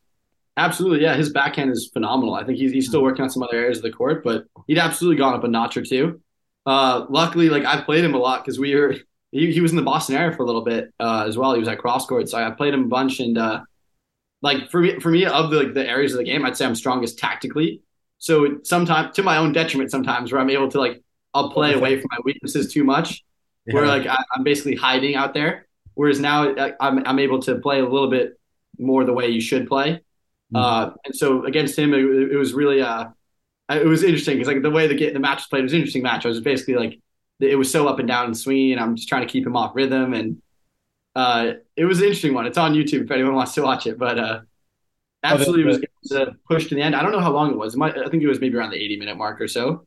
Absolutely, yeah. His backhand is phenomenal. I think he's, he's still working on some other areas of the court, but he'd absolutely gone up a notch or two. Uh, luckily, like I played him a lot because we were he, he was in the Boston area for a little bit uh, as well. He was at cross court, so I played him a bunch. And uh, like for me, for me, of the like, the areas of the game, I'd say I'm strongest tactically. So sometimes to my own detriment, sometimes where I'm able to like I'll play away from my weaknesses too much yeah. where like I, am basically hiding out there. Whereas now uh, I'm I'm able to play a little bit more the way you should play. Mm-hmm. Uh, and so against him, it, it was really uh, it was interesting because like the way the game the match was played was an interesting match. I was basically like it was so up and down and swinging, and I'm just trying to keep him off rhythm. And uh, it was an interesting one. It's on YouTube if anyone wants to watch it. But uh, absolutely oh, was uh, pushed to the end. I don't know how long it was. It might, I think it was maybe around the 80 minute mark or so.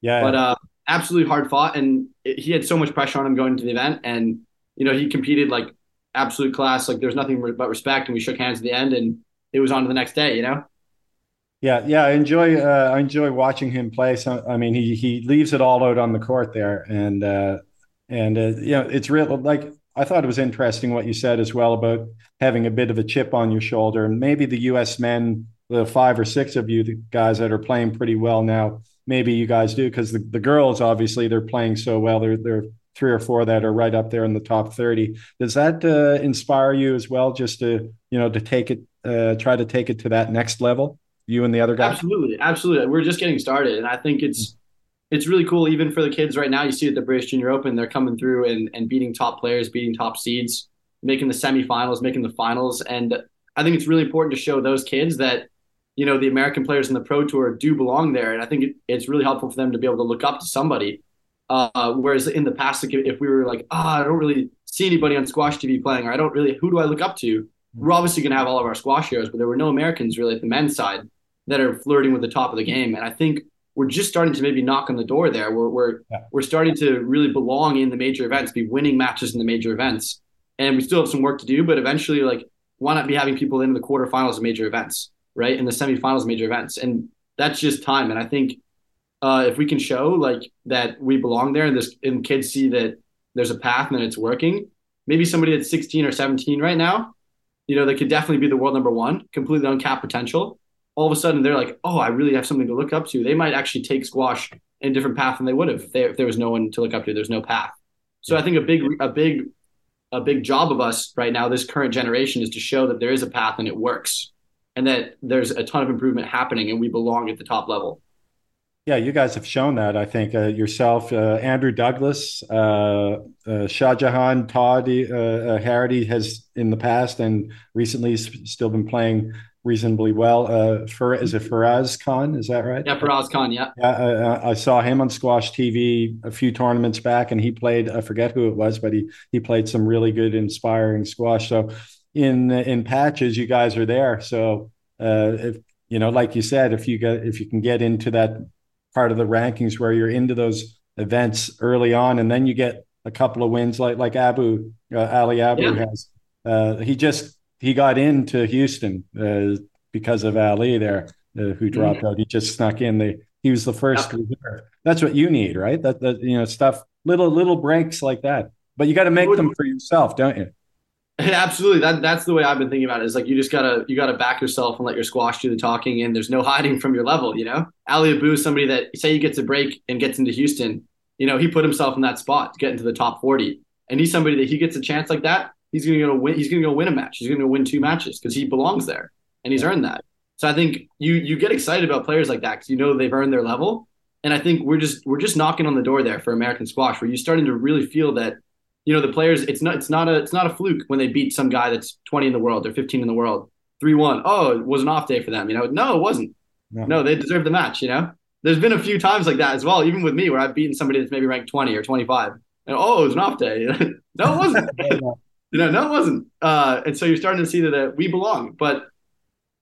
Yeah. But uh, absolutely hard fought, and it, he had so much pressure on him going into the event, and you know he competed like absolute class. Like there's nothing but respect, and we shook hands at the end, and it was on to the next day. You know. Yeah, yeah, I enjoy uh, I enjoy watching him play. So I mean, he he leaves it all out on the court there, and uh, and uh, you know, it's real. Like I thought it was interesting what you said as well about having a bit of a chip on your shoulder, and maybe the U.S. men, the five or six of you the guys that are playing pretty well now, maybe you guys do because the, the girls obviously they're playing so well. They're they're three or four that are right up there in the top 30 does that uh, inspire you as well just to you know to take it uh, try to take it to that next level you and the other guys? Absolutely, absolutely. We're just getting started, and I think it's it's really cool even for the kids right now. You see at the British Junior Open, they're coming through and, and beating top players, beating top seeds, making the semifinals, making the finals, and I think it's really important to show those kids that you know the American players in the Pro Tour do belong there, and I think it, it's really helpful for them to be able to look up to somebody. Uh, whereas in the past, like if we were like, ah, oh, I don't really see anybody on squash TV playing, or I don't really, who do I look up to? We're obviously going to have all of our squash heroes, but there were no Americans really at the men's side that are flirting with the top of the game. And I think we're just starting to maybe knock on the door there. We're we're yeah. we're starting to really belong in the major events, be winning matches in the major events. And we still have some work to do, but eventually, like, why not be having people in the quarterfinals of major events, right? In the semifinals of major events. And that's just time. And I think uh, if we can show like that we belong there and this and kids see that there's a path and it's working, maybe somebody that's 16 or 17 right now, you know, they could definitely be the world number one, completely uncapped potential all of a sudden they're like, oh, I really have something to look up to. They might actually take squash in a different path than they would have if, they, if there was no one to look up to. There's no path. So I think a big, a big, a big job of us right now, this current generation, is to show that there is a path and it works, and that there's a ton of improvement happening, and we belong at the top level. Yeah, you guys have shown that. I think uh, yourself, uh, Andrew Douglas, uh, uh Shah Jahan, Todd uh, uh, Harrity has in the past and recently still been playing reasonably well. Uh, for is it Faraz Khan? Is that right? Yeah, Faraz Khan. Yeah. Yeah, uh, I saw him on Squash TV a few tournaments back, and he played. I forget who it was, but he he played some really good, inspiring squash. So in in patches, you guys are there. So uh, if you know, like you said, if you get if you can get into that part of the rankings where you're into those events early on, and then you get a couple of wins like like Abou uh, Aly Abou yeah. has. Uh, he just he got into Houston uh, because of Ali there, uh, who dropped out. He just snuck in. The he was the first. That's what you need, right? That that you know stuff, little little breaks like that. But you got to make them for yourself, don't you? Absolutely. That that's the way I've been thinking about it. Is like you just gotta you gotta back yourself and let your squash do the talking, and there's no hiding from your level. You know, Aly Abou is somebody that say he gets a break and gets into Houston. You know, he put himself in that spot to get into the top 40, and he's somebody that he gets a chance like that he's going to go win. He's going to go win a match. He's going to win two matches because he belongs there and he's yeah. earned that. So I think you you get excited about players like that because you know they've earned their level. And I think we're just we're just knocking on the door there for American squash, where you're starting to really feel that you know the players. It's not it's not a it's not a fluke when they beat some guy that's 20 in the world or 15 in the world, three one. Oh, it was an off day for them. You know, no, it wasn't. No. no, they deserved the match. You know, there's been a few times like that as well, even with me, where I've beaten somebody that's maybe ranked 20 or 25, and oh, it was an off day. no, it wasn't. You know, no, it wasn't. Uh, and so you're starting to see that uh, we belong. But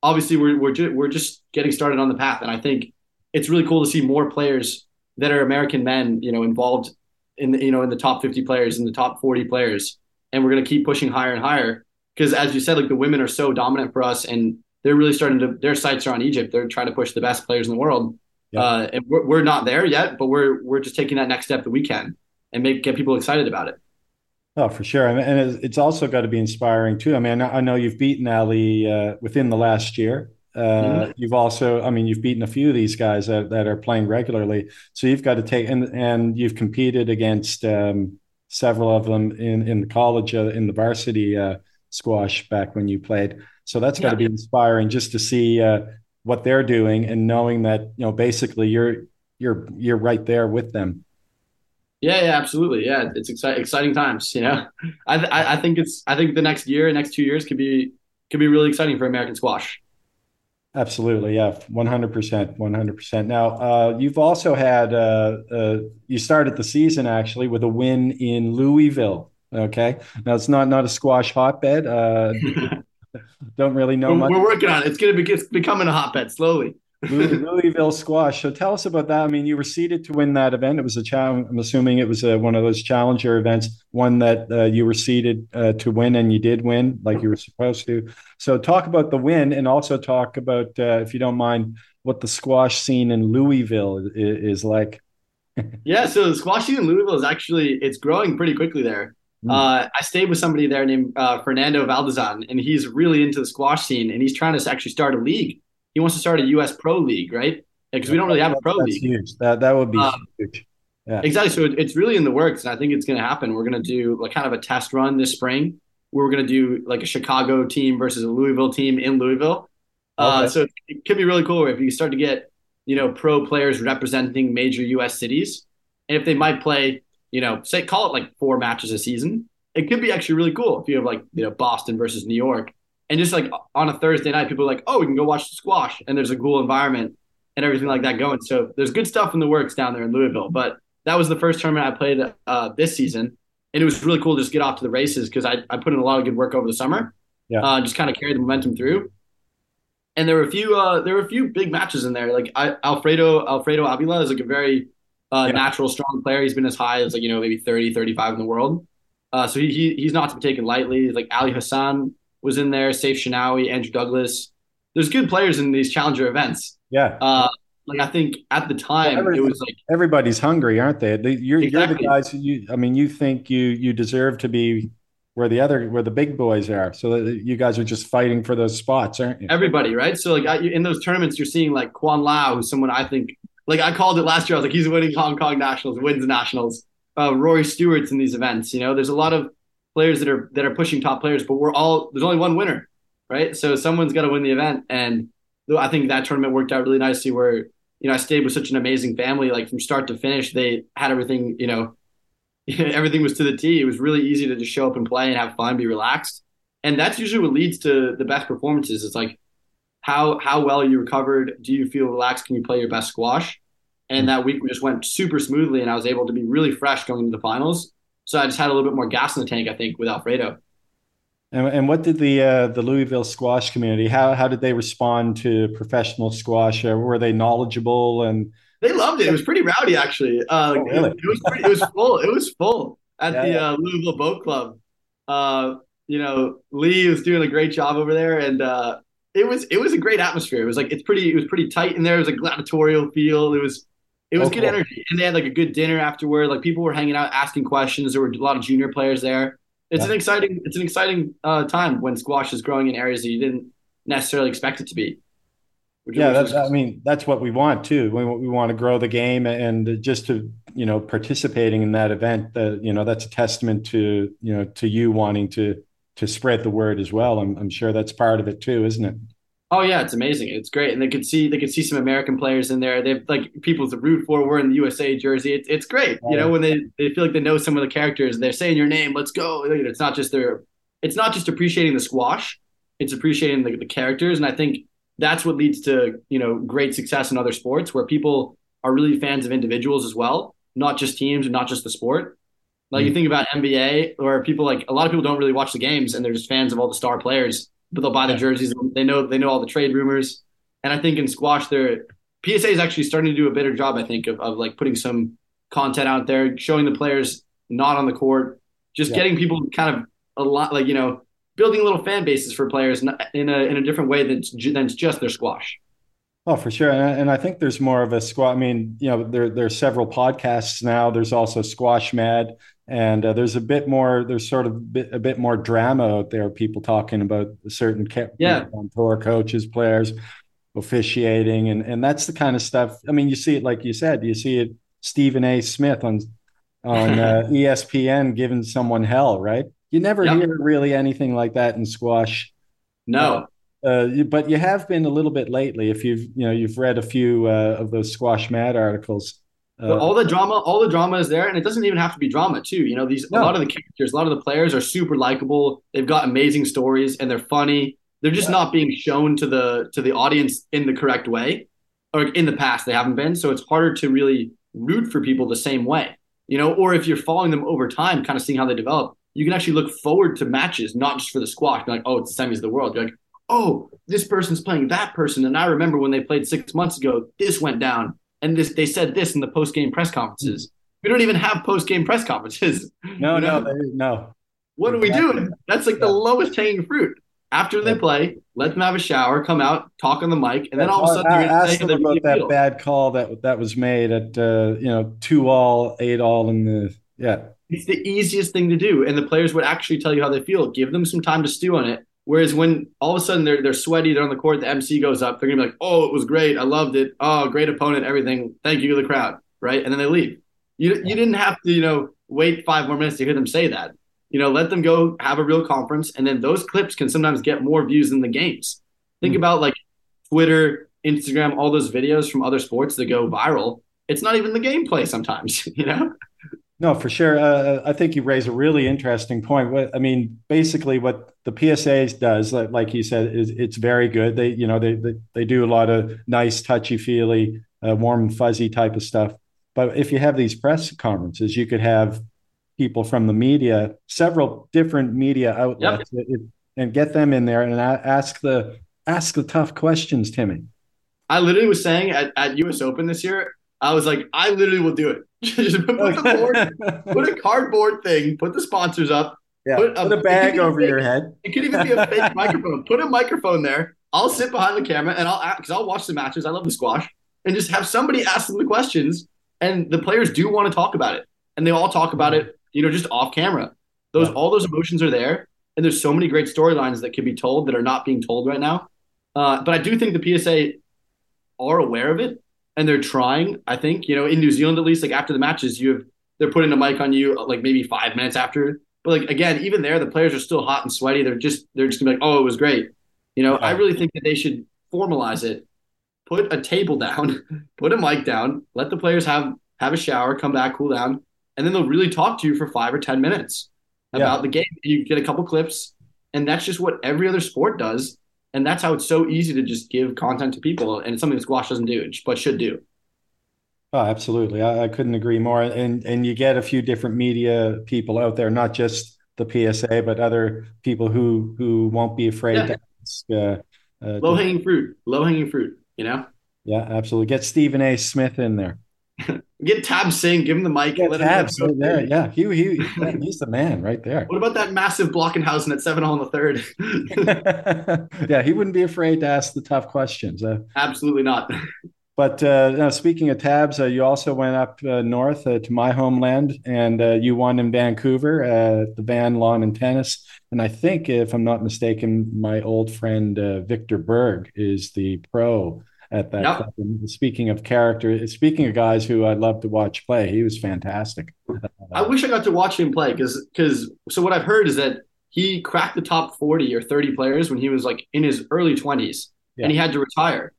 obviously, we're we're ju- we're just getting started on the path, and I think it's really cool to see more players that are American men, you know, involved in the you know in the top 50 players, in the top 40 players, and we're going to keep pushing higher and higher because, as you said, like the women are so dominant for us, and they're really starting to their sights are on Egypt. They're trying to push the best players in the world. Yeah. Uh, and we're, we're not there yet, but we're we're just taking that next step that we can and make get people excited about it. Oh, for sure, and it's also got to be inspiring too. I mean, I know you've beaten Ali uh, within the last year. Uh, mm-hmm. You've also, I mean, you've beaten a few of these guys that, that are playing regularly. So you've got to take, and and you've competed against um, several of them in in the college, uh, in the varsity uh, squash back when you played. So that's got to be inspiring just to see uh, what they're doing and knowing that you know basically you're you're you're right there with them. Yeah, yeah, absolutely. Yeah, it's exciting, exciting times. You know, I, th- I think it's I think the next year, next two years could be could be really exciting for American squash. Absolutely, yeah, one hundred percent, one hundred percent. Now, uh, you've also had uh, uh, you started the season actually with a win in Louisville. Okay, now it's not not a squash hotbed. Uh, don't really know we're, much. We're working on it. It's going to be it's becoming a hotbed slowly. Louisville squash. So tell us about that. I mean, you were seeded to win that event. It was a challenge. I'm assuming it was a, one of those challenger events, one that uh, you were seeded uh, to win, and you did win like you were supposed to. So talk about the win, and also talk about, uh, if you don't mind, what the squash scene in Louisville is, is like. yeah, so the squash scene in Louisville is actually it's growing pretty quickly there. Mm. Uh, I stayed with somebody there named uh, Fernando Valdezan, and he's really into the squash scene, and he's trying to actually start a league. He wants to start a U.S. pro league, right? Because yeah, we don't really have a pro league. Huge. That that would be um, huge. Yeah. Exactly. So it, it's really in the works, and I think it's going to happen. We're going to do like kind of a test run this spring, we're going to do like a Chicago team versus a Louisville team in Louisville. Uh, okay. Uh, so it could be really cool if you start to get you know pro players representing major U.S. cities, and if they might play you know, say call it like four matches a season. It could be actually really cool if you have like, you know, Boston versus New York. And just like on a Thursday night, people are like, oh, we can go watch the squash and there's a cool environment and everything like that going. So there's good stuff in the works down there in Louisville. But that was the first tournament I played uh, this season. And it was really cool to just get off to the races because I, I put in a lot of good work over the summer. Yeah. Uh, just kind of carry the momentum through. And there were a few uh, there were a few big matches in there. Like I, Alfredo Alfredo Avila is like a very uh, yeah. natural, strong player. He's been as high as like you know maybe 30, 35 in the world. Uh, so he, he he's not to be taken lightly. Like Ali Hassan was in there, Seif Shenawy, Andrew Douglas. There's good players in these challenger events. Yeah. Uh, like I think at the time well, it was like everybody's hungry, aren't they? You're, exactly. you're the guys. You, I mean, you think you you deserve to be where the other where the big boys are. So you guys are just fighting for those spots, aren't you? Everybody, right? So like in those tournaments, you're seeing like Kwan Lau, who's someone I think like I called it last year. I was like, he's winning Hong Kong nationals, wins nationals. Uh, Rory Stewart's in these events. You know, there's a lot of players that are that are pushing top players, but we're all there's only one winner, right? So someone's got to win the event, and I think that tournament worked out really nicely. Where you know I stayed with such an amazing family, like from start to finish, they had everything. You know, everything was to the T. It was really easy to just show up and play and have fun, be relaxed, and that's usually what leads to the best performances. It's like how how well you recovered. Do you feel relaxed? Can you play your best squash? And mm-hmm. that week just went super smoothly, and I was able to be really fresh going into the finals. So I just had a little bit more gas in the tank, I think, with Alfredo. And, and what did the uh, the Louisville squash community? How how did they respond to professional squash? Uh, were they knowledgeable and? They loved it. It was pretty rowdy, actually. Uh, oh, really? it, it, was pretty, it was full. It was full at yeah, the yeah. Uh, Louisville Boat Club. Uh, you know, Lee was doing a great job over there, and uh, it was it was a great atmosphere. It was like it's pretty it was pretty tight in there. It was a gladiatorial feel. It was it was oh, good energy, and they had like a good dinner afterward. Like people were hanging out, asking questions. There were a lot of junior players there. It's yeah. an exciting it's an exciting uh, time when squash is growing in areas that you didn't necessarily expect it to be. Yeah, that's, I mean that's what we want too. We, we want to grow the game, and just to you know participating in that event, that you know that's a testament to you know to you wanting to to spread the word as well. I'm, I'm sure that's part of it too, isn't it? Oh yeah, it's amazing. It's great, and they could see they could see some American players in there. They've like people to root for. We're in the USA jersey. It's it's great. You know when they, they feel like they know some of the characters. They're saying your name. Let's go. It's not just their. It's not just appreciating the squash. It's appreciating the, the characters, and I think that's what leads to you know great success in other sports where people are really fans of individuals as well, not just teams and not just the sport. Like mm-hmm. you think about NBA, where people like a lot of people don't really watch the games and they're just fans of all the star players, but they'll buy the jerseys. They know they know all the trade rumors, and I think in squash, their PSA is actually starting to do a better job. I think of, of like putting some content out there, showing the players not on the court, just yeah. getting people kind of a lot like you know building little fan bases for players in a in a different way than than just their squash. Oh, for sure, and, and I think there's more of a squash. I mean, you know, there there's several podcasts now. There's also Squash Mad, and uh, there's a bit more. There's sort of bit, a bit more drama out there. People talking about certain ca- yeah on tour coaches, players, officiating, and and that's the kind of stuff. I mean, you see it like you said. You see it. Stephen A. Smith on on uh, ESPN giving someone hell, right? You never yep. hear really anything like that in squash. No. Uh, but you have been a little bit lately. If you've you know you've read a few uh, of those Squash Mad articles. Uh, all the drama, all the drama is there, and it doesn't even have to be drama too. You know, these no. a lot of the characters, a lot of the players are super likable. They've got amazing stories, and they're funny. They're just yeah. not being shown to the to the audience in the correct way, or in the past they haven't been. So it's harder to really root for people the same way. You know, or if you're following them over time, kind of seeing how they develop, you can actually look forward to matches, not just for the squash. You're like, oh, it's the semis of the world. You're like, oh, this person's playing that person, and I remember when they played six months ago, this went down, and this they said this in the post game press conferences. We don't even have post game press conferences. No, no, no. What are we doing? That's like the lowest hanging fruit. After they play, let them have a shower, come out, talk on the mic, and then all of a sudden I, you're ask them about that bad call that that was made at uh, you know two all, eight all in the yeah. It's the easiest thing to do, and the players would actually tell you how they feel. Give them some time to stew on it. Whereas when all of a sudden they're they're sweaty, they're on the court, the MC goes up, they're gonna be like, "Oh, it was great, I loved it. Oh, great opponent, everything. Thank you to the crowd." Right, and then they leave. You you didn't have to you know wait five more minutes to hear them say that. You know, let them go have a real conference, and then those clips can sometimes get more views than the games. Think mm-hmm. about like Twitter, Instagram, all those videos from other sports that go viral. It's not even the gameplay sometimes, you know. No, for sure. Uh, I think you raise a really interesting point. What I mean, basically, what the PSA does, like, like you said, is it's very good. They, you know, they they, they do a lot of nice, touchy feely, uh, warm and fuzzy type of stuff. But if you have these press conferences, you could have people from the media, several different media outlets, yep. and get them in there and ask the ask the tough questions, Timmy. I literally was saying at, at US Open this year, I was like, I literally will do it. Just put, board, put a cardboard thing, put the sponsors up, yeah. put, a, put a bag over fake, your head. It could even be a fake microphone. Put a microphone there. I'll sit behind the camera and I'll because I'll watch the matches. I love the squash and just have somebody ask them the questions. And the players do want to talk about it, and they all talk about it you know, just off camera. Those yeah. all those emotions are there, and there's so many great storylines that can be told that are not being told right now. Uh, but I do think the PSA are aware of it, and they're trying. I think you know, in New Zealand at least, like after the matches, you have they're putting a mic on you like maybe five minutes after. But like again, even there, the players are still hot and sweaty. They're just they're just gonna be like, oh, it was great. You know, I really think that they should formalize it. Put a table down, put a mic down, let the players have have a shower, come back, cool down, and then they'll really talk to you for five or ten minutes about yeah. the game. You get a couple clips, and that's just what every other sport does. And that's how it's so easy to just give content to people, and it's something that squash doesn't do, but should do. Oh, absolutely. I, I couldn't agree more. And and you get a few different media people out there, not just the PSA, but other people who who won't be afraid yeah. to ask. Uh, uh, low hanging fruit, low hanging fruit. You know. Yeah, absolutely. Get Stephen A. Smith in there. Get Tab Singh, give him the mic. let Tabs right there. Yeah, he, he, he's the man right there. What about that massive Blockenhausen at seven all in the third? yeah, he wouldn't be afraid to ask the tough questions. Uh, Absolutely not. But uh, now, speaking of tabs, uh, you also went up uh, north uh, to my homeland, and uh, you won in Vancouver at the Van Lawn and Tennis. And I think, if I'm not mistaken, my old friend Viktor Berg is the pro at that yep. Speaking of character, speaking of guys who I love to watch play, he was fantastic. I wish I got to watch him play because because so what I've heard is that he cracked the top 40 or 30 players when he was like in his early 20s yeah. and he had to retire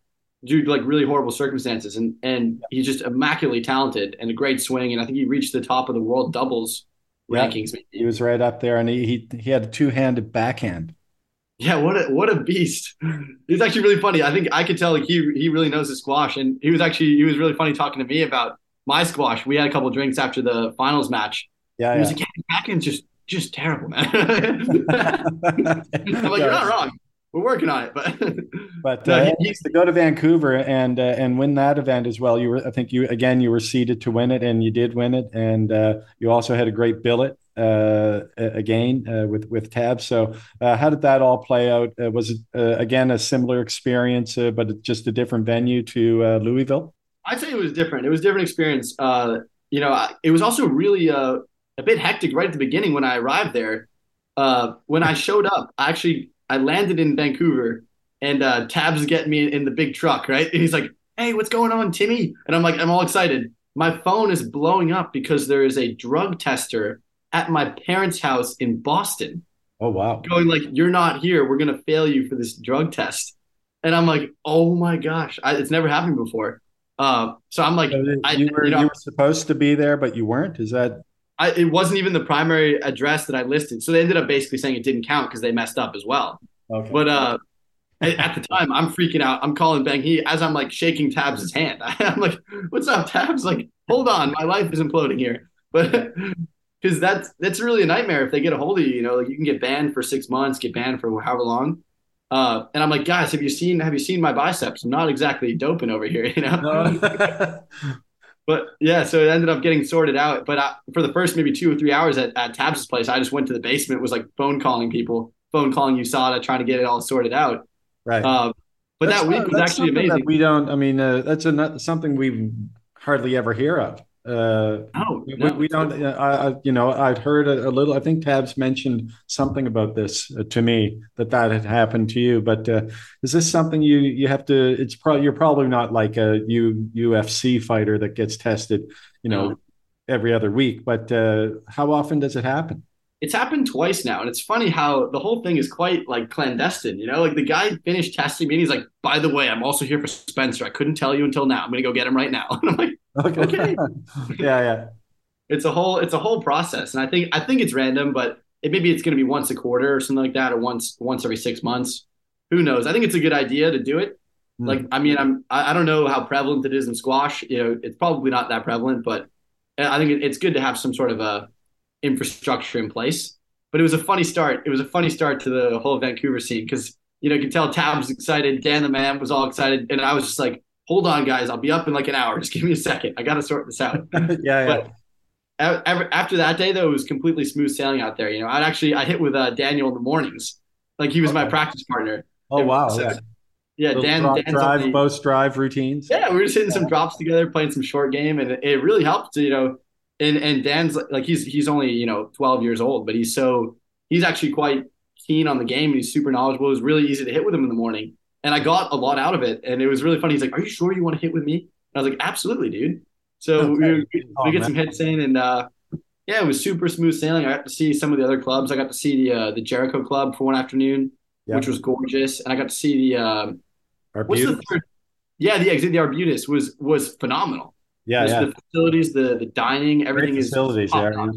due to like really horrible circumstances and and he's just immaculately talented and a great swing and I think he reached the top of the world doubles yeah. rankings. He was right up there and he he, he had a two-handed backhand. Yeah, what a what a beast! He's actually really funny. I think I could tell like he he really knows his squash, and he was actually he was really funny talking to me about my squash. We had a couple drinks after the finals match. Yeah, he was like, yeah, backhand's just just terrible, man. I'm like, you're not wrong. We're working on it, but but uh, he, to go to Vancouver and uh, and win that event as well. You were, I think you again, you were seeded to win it, and you did win it, and uh, you also had a great billet again uh, with with Tab. So, uh, how did that all play out? Uh, was it uh, again a similar experience, uh, but just a different venue to Louisville? I'd say it was different. It was a different experience. you know, it was also really a bit hectic right at the beginning when I arrived there. when I showed up, I actually I landed in Vancouver, and Tab's getting me in the big truck, right? And he's like, "Hey, what's going on, Timmy?" And I'm like, I'm all excited. My phone is blowing up because there is a drug tester at my parents' house in Boston. Oh wow. Going like, you're not here. We're gonna fail you for this drug test. And I'm like, oh my gosh, I, it's never happened before. Uh, so I'm like, so I, you, were, you, know, you were supposed to be there, but you weren't. Is that? I, it wasn't even the primary address that I listed. So they ended up basically saying it didn't count because they messed up as well. Okay. But uh, at the time, I'm freaking out. I'm calling Beng Hee as I'm like shaking Tabs' hand. I'm like, "What's up, Tabs?" Like, hold on, my life is imploding here. But because that's that's really a nightmare if they get a hold of you. You know, like you can get banned for six months, get banned for however long. Uh, and I'm like, guys, have you seen have you seen my biceps? I'm not exactly doping over here, you know. but yeah, so it ended up getting sorted out. But I, for the first maybe two or three hours at, at Tabs' place, I just went to the basement, was like phone calling people, phone calling USADA, trying to get it all sorted out. Right. Uh, but that's that week was actually amazing. we don't. I mean, uh, that's a, something we hardly ever hear of. Uh, oh, we, no. we don't. Uh, I, you know, I've heard a, a, little. I think Tabs mentioned something about this uh, to me that that had happened to you. But uh, is this something you you have to? It's probably you're probably not like a U, UFC fighter that gets tested, you know, no. every other week. But uh, how often does it happen? It's happened twice now, and it's funny how the whole thing is quite like clandestine. You know, like the guy finished testing me, and he's like, "By the way, I'm also here for Spencer. I couldn't tell you until now. I'm gonna go get him right now." And I'm like Okay. okay. yeah, yeah. It's a whole it's a whole process, and I think I think it's random, but it, maybe it's going to be once a quarter or something like that, or once once every six months. Who knows? I think it's a good idea to do it. Mm. Like, I mean, I'm I, I don't know how prevalent it is in squash. You know, it's probably not that prevalent, but I think it's good to have some sort of a infrastructure in place. But it was a funny start. It was a funny start to the whole Vancouver scene because you know you can tell Tab was excited, Dan the man was all excited, and I was just like, hold on, guys, I'll be up in like an hour. Just give me a second. I got to sort this out. yeah, but yeah. after that day, though, it was completely smooth sailing out there. You know, I'd actually I hit with uh, Daniel in the mornings, like he was okay. my practice partner. Oh wow! So, yeah. Yeah, Dan, drop, drive, the, both drive routines. Yeah, we were just hitting yeah. some drops together, playing some short game, and it really helped. To, you know, and and Dan's like he's he's only you know 12 years old, but he's so he's actually quite keen on the game, and he's super knowledgeable. It was really easy to hit with him in the morning and I got a lot out of it. And it was really funny. He's like, "Are you sure you want to hit with me?" And I was like, "Absolutely, dude." So okay. we, we, we, get some hits in, and uh, yeah, it was super smooth sailing. I got to see some of the other clubs. I got to see the uh, the Jericho Club for one afternoon, yep. which was gorgeous, and I got to see the uh, what's the third? Yeah, the exit the Arbutus was was phenomenal. Yeah, yeah. The facilities, the the dining, everything Great is facilities. Yeah.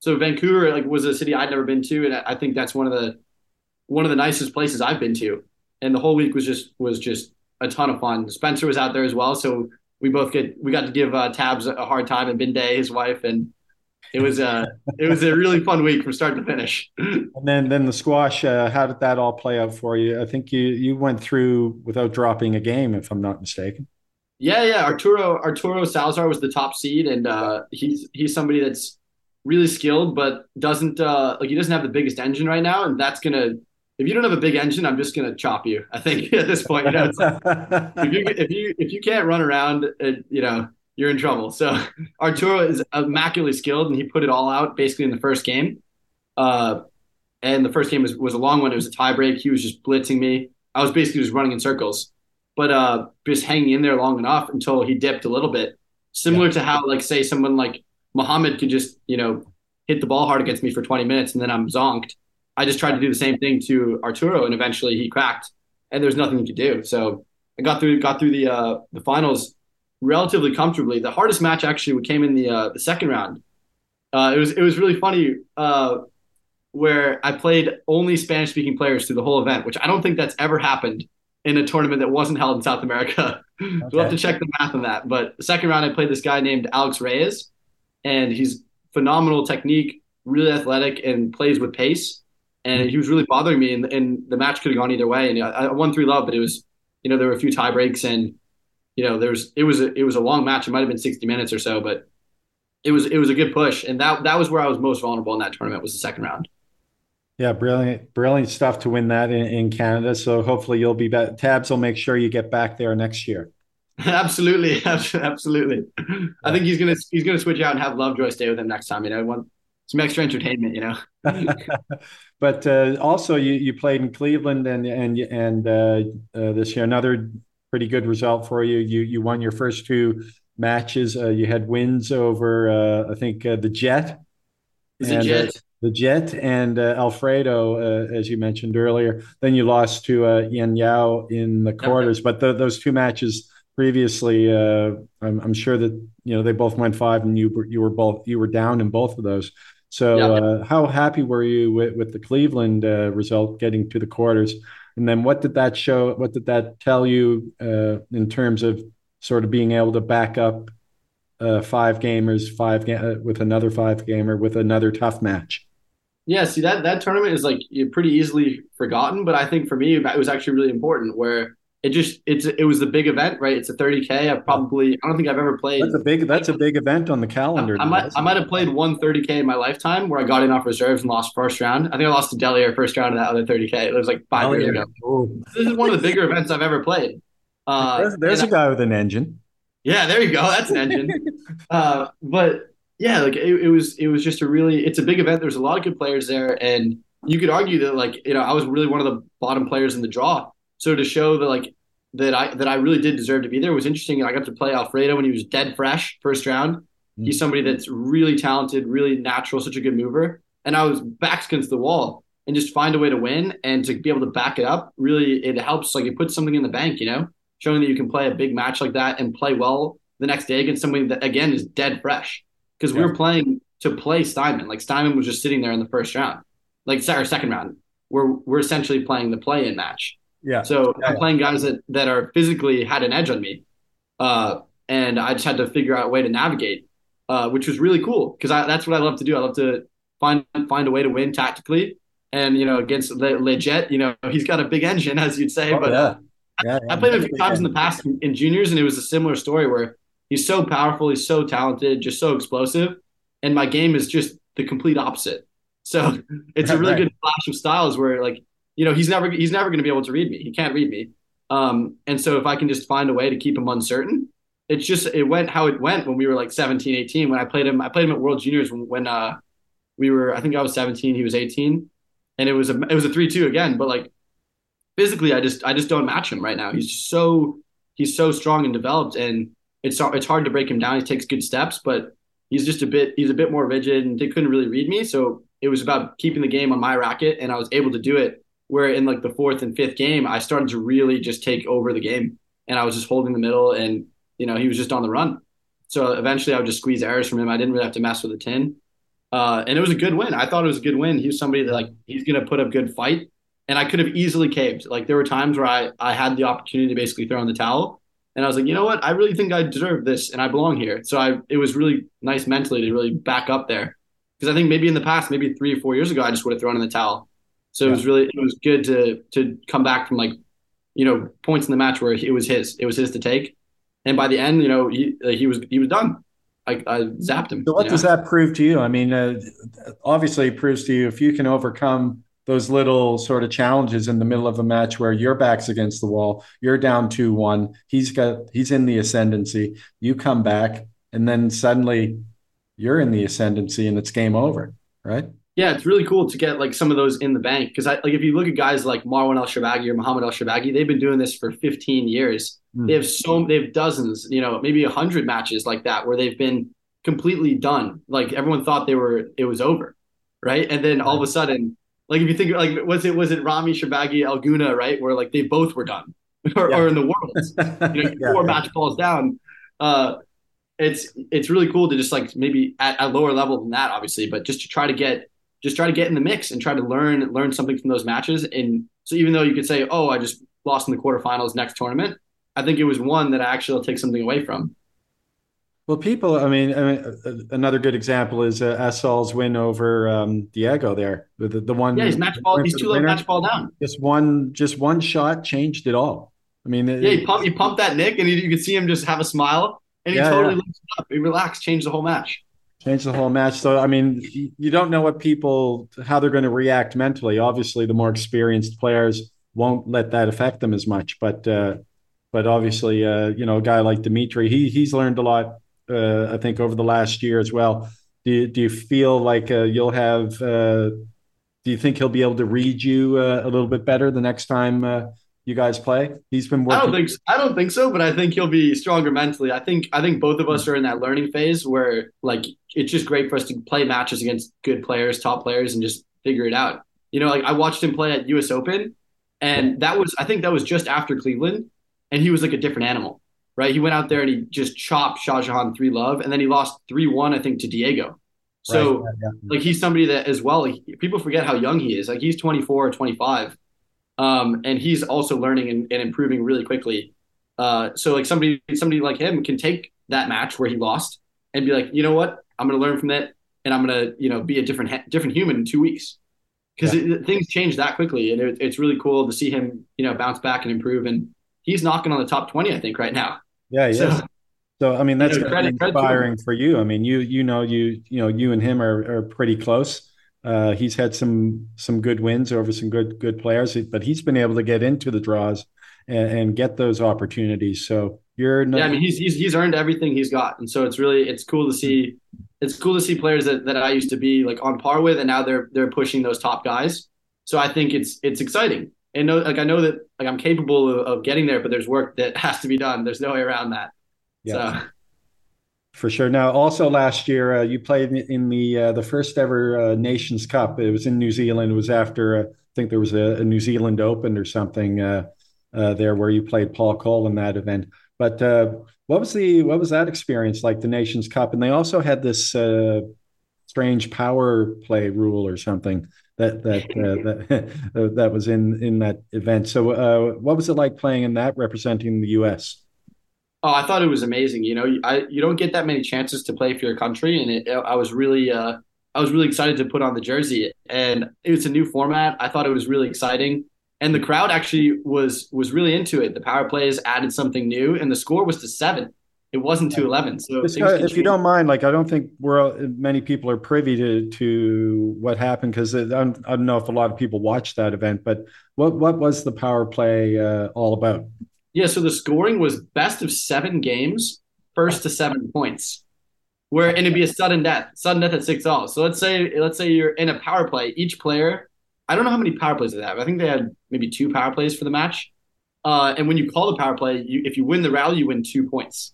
So Vancouver like was a city I'd never been to, and I think that's one of the one of the nicest places I've been to and the whole week was just was just a ton of fun. Spencer was out there as well, so we both get we got to give uh, Tabs a hard time and Binday, his wife, and it was a uh, it was a really fun week from start to finish. and then then the squash, uh, how did that all play out for you? I think you you went through without dropping a game, if I'm not mistaken. Yeah, yeah. Arturo Arturo Salazar was the top seed, and uh, he's he's somebody that's really skilled, but doesn't uh, like he doesn't have the biggest engine right now, and that's gonna if you don't have a big engine, I'm just going to chop you. I think at this point, you know, if you if you if you can't run around, uh, you know, you're in trouble. So Arturo is immaculately skilled, and he put it all out basically in the first game. Uh, and the first game was, was a long one. It was a tiebreak. He was just blitzing me. I was basically just running in circles, but uh, just hanging in there long enough until he dipped a little bit. Similar yeah. to how, like, say, someone like Muhammad could just, you know, hit the ball hard against me for 20 minutes and then I'm zonked I just tried to do the same thing to Arturo, and eventually he cracked, and there's nothing he could do. So I got through got through the uh, the finals relatively comfortably. The hardest match actually came in the uh, the second round. Uh, it was it was really funny uh, where I played only Spanish speaking players through the whole event, which I don't think that's ever happened in a tournament that wasn't held in South America. Okay. we'll have to check the math on that. But the second round, I played this guy named Alex Reyes, and he's phenomenal technique, really athletic, and plays with pace and he was really bothering me. And, and the match could have gone either way. And I, won three love, but it was, you know, there were a few tie breaks, and you know, there was it was a, it was a long match. It might have been sixty minutes or so, but it was it was a good push, and that that was where I was most vulnerable in that tournament was the second round. Yeah, brilliant, brilliant stuff to win that in, in Canada. So hopefully you'll be back. Tabs will make sure you get back there next year. absolutely, absolutely. I think he's gonna he's gonna switch out and have Lovejoy stay with him next time. You know, one some extra entertainment, you know. but uh, also, you, you played in Cleveland and and and uh, uh, this year another pretty good result for you. You you won your first two matches. Uh, you had wins over uh, I think uh, the Jet. Is and, Jet? the Jet and Alfredo, as you mentioned earlier. Then you lost to uh, Eain Yow in the quarters. Okay. But those two matches previously, I'm, I'm, sure that you know they both went five, and you were you were both you were down in both of those. So, yeah. uh, how happy were you with, with the Cleveland uh, result getting to the quarters? And then, what did that show? What did that tell you uh, in terms of sort of being able to back up uh, five gamers, five ga- uh, with another five gamer with another tough match? Yeah, see that that tournament is like pretty easily forgotten, but I think for me it was actually really important. Where it just it's it was the big event, right? It's a 30k. I probably I don't think I've ever played. That's a big that's a big event on the calendar. I, I might I might have played one 30k in my lifetime where I got in off reserves and lost first round. I think I lost to Delier first round of that other 30k. It was like five years ago. Ooh. This is one of the bigger events I've ever played. Uh, there's, there's a guy with an engine. Yeah, there you go. That's an engine. uh, but yeah, like it, it, was it was just a really it's a big event. There's a lot of good players there, and you could argue that like you know I was really one of the bottom players in the draw. So to show that like that I that I really did deserve to be there was interesting. I got to play Alfredo when he was dead fresh first round. Mm-hmm. He's somebody that's really talented, really natural, such a good mover. And I was backs against the wall and just find a way to win and to be able to back it up. Really, it helps. Like it puts something in the bank, you know, showing that you can play a big match like that and play well the next day against somebody that again is dead fresh. Because yeah. we were playing to play Steinmann. Like Steinmann was just sitting there in the first round, like our second round. We're we're essentially playing the play-in match. Yeah. So yeah, I'm playing guys that, that are physically had an edge on me. Uh, and I just had to figure out a way to navigate, uh, which was really cool because that's what I love to do. I love to find find a way to win tactically. And you know, against Le- Legit, you know, he's got a big engine, as you'd say. Oh, but yeah. Yeah, I, I played him a few times in the past in, in juniors, and it was a similar story where he's so powerful, he's so talented, just so explosive, and my game is just the complete opposite. So it's a really right. good clash of styles where like you know, he's never he's never going to be able to read me. He can't read me. Um, and so if I can just find a way to keep him uncertain, it's just it went how it went when we were like 17, 18. When I played him, I played him at World Juniors when, when uh, we were. I think I was 17, he was 18, and it was a it was a three two again. But like physically, I just I just don't match him right now. He's so he's so strong and developed, and it's it's hard to break him down. He takes good steps, but he's just a bit he's a bit more rigid, and they couldn't really read me. So it was about keeping the game on my racket, and I was able to do it where in like the fourth and fifth game, I started to really just take over the game and I was just holding the middle and, you know, he was just on the run. So eventually I would just squeeze errors from him. I didn't really have to mess with the tin. Uh, and it was a good win. I thought it was a good win. He was somebody that like, he's going to put up good fight and I could have easily caved. Like there were times where I, I had the opportunity to basically throw in the towel and I was like, you know what? I really think I deserve this and I belong here. So I, it was really nice mentally to really back up there. Because I think maybe in the past, maybe three or four years ago, I just would have thrown in the towel. So yeah. it was really it was good to to come back from like you know points in the match where it was his it was his to take, and by the end you know he he was he was done. I, I zapped him. So what does know? that prove to you? I mean, uh, obviously it proves to you if you can overcome those little sort of challenges in the middle of a match where your back's against the wall, you're down two one, he's got he's in the ascendancy, you come back, and then suddenly you're in the ascendancy and it's game over, right? Yeah, it's really cool to get like some of those in the bank because I like if you look at guys like Marwan ElShorbagy or Muhammad ElShorbagy, they've been doing this for 15 years. Mm. They have so they have dozens, you know, maybe a hundred matches like that where they've been completely done. Like everyone thought they were it was over, right? And then all of a sudden, like if you think like was it was it Rami Shorbagy El Gouna, right? Where like they both were done, or, yeah. or in the world, you know, yeah, four yeah. match balls down. Uh, it's it's really cool to just like maybe at a lower level than that, obviously, but just to try to get just try to get in the mix and try to learn learn something from those matches. And so even though you could say, "Oh, I just lost in the quarterfinals next tournament," I think it was one that I actually will take something away from. Well, people, I mean, I mean another good example is uh, win over um, Diego there. The, the, one, yeah, he's match ball, he's two match ball down. Just one, just one shot changed it all. I mean, yeah, he pumped, he pumped that Nick, and you, you could see him just have a smile, and he yeah, totally yeah. up. He relaxed, changed the whole match. Change the whole match. So, I mean, you don't know what people, how they're going to react mentally. Obviously, the more experienced players won't let that affect them as much. But, uh, but obviously, uh, you know, a guy like Dimitri, he he's learned a lot. Uh, I think over the last year as well. Do you, do you feel like uh, you'll have? Uh, do you think he'll be able to read you uh, a little bit better the next time you guys play? He's been working. I don't think so. I don't think so, but I think he'll be stronger mentally. I think I think both of us hmm. are in that learning phase where like it's just great for us to play matches against good players, top players, and just figure it out. You know, like I watched him play at U.S. Open, and that was I think that was just after Cleveland, and he was like a different animal, right? He went out there and he just chopped Shah Jahan three love, and then he lost three one I think to Diego. So right, yeah, yeah. like he's somebody that as well. Like, people forget how young he is. Like he's 24 or 25 um, and he's also learning and, and improving really quickly. Uh, so like somebody somebody like him can take that match where he lost and be like, you know what, I'm going to learn from that and I'm gonna you know be a different different human in two weeks because yeah. things change that quickly, and it, it's really cool to see him you know bounce back and improve. And he's knocking on the top twenty, I think, right now. Yeah, yeah. So, so I mean, that's you know, inspiring for you. I mean, you you know you you know you and him are, are pretty close. Uh, he's had some some good wins over some good good players, but he's been able to get into the draws and, and get those opportunities. So you're yeah, I mean, he's, he's he's earned everything he's got, and so it's really it's cool to see. It's cool to see players that, that I used to be like on par with, and now they're they're pushing those top guys. So I think it's it's exciting, and know, like I know that like I'm capable of, of getting there, but there's work that has to be done. There's no way around that. Yeah. So. For sure. Now, also last year, uh, you played in the uh, the first ever uh, Nations Cup. It was in New Zealand. It was after uh, I think there was a, a, New Zealand Open or something uh, uh, there where you played Paul Coll in that event. But what was the what was that experience like? The Nations Cup, and they also had this strange power play rule or something that that that that was in in that event. So, what was it like playing in that, representing the U.S.? Oh, I thought it was amazing. You know, I you don't get that many chances to play for your country, and it, I was really uh, I was really excited to put on the jersey. And it's a new format. I thought it was really exciting, and the crowd actually was was really into it. The power plays added something new, and the score was to seven. It wasn't to eleven. So if you don't mind, like I don't think we're many people are privy to to what happened because I, don't, I don't know if a lot of people watched that event. But what what was the power play uh, all about? Yeah, so the scoring was best of seven games, first to seven points. Where and it'd be a sudden death, sudden death at six all. So let's say let's say you're in a power play. Each player, I don't know how many power plays they have. I think they had maybe two power plays for the match. Uh, and when you call the power play, you, if you win the rally, you win two points.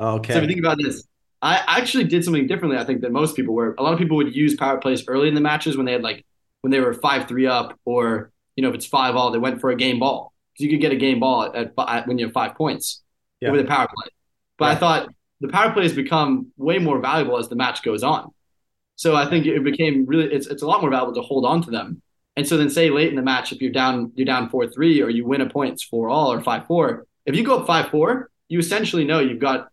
Okay. So if you think about this, I actually did something differently. I think than most people. Where a lot of people would use power plays early in the matches when they had like when they were five three up, or you know if it's five all, they went for a game ball you could get a game ball at, at, when you have five points yeah. with a power play. But I thought the power play has become way more valuable as the match goes on. So I think it became really it's it's a lot more valuable to hold on to them. And so then say late in the match, if you're down you're down four three or you win a points four all or five four, if you go up five four, you essentially know you've got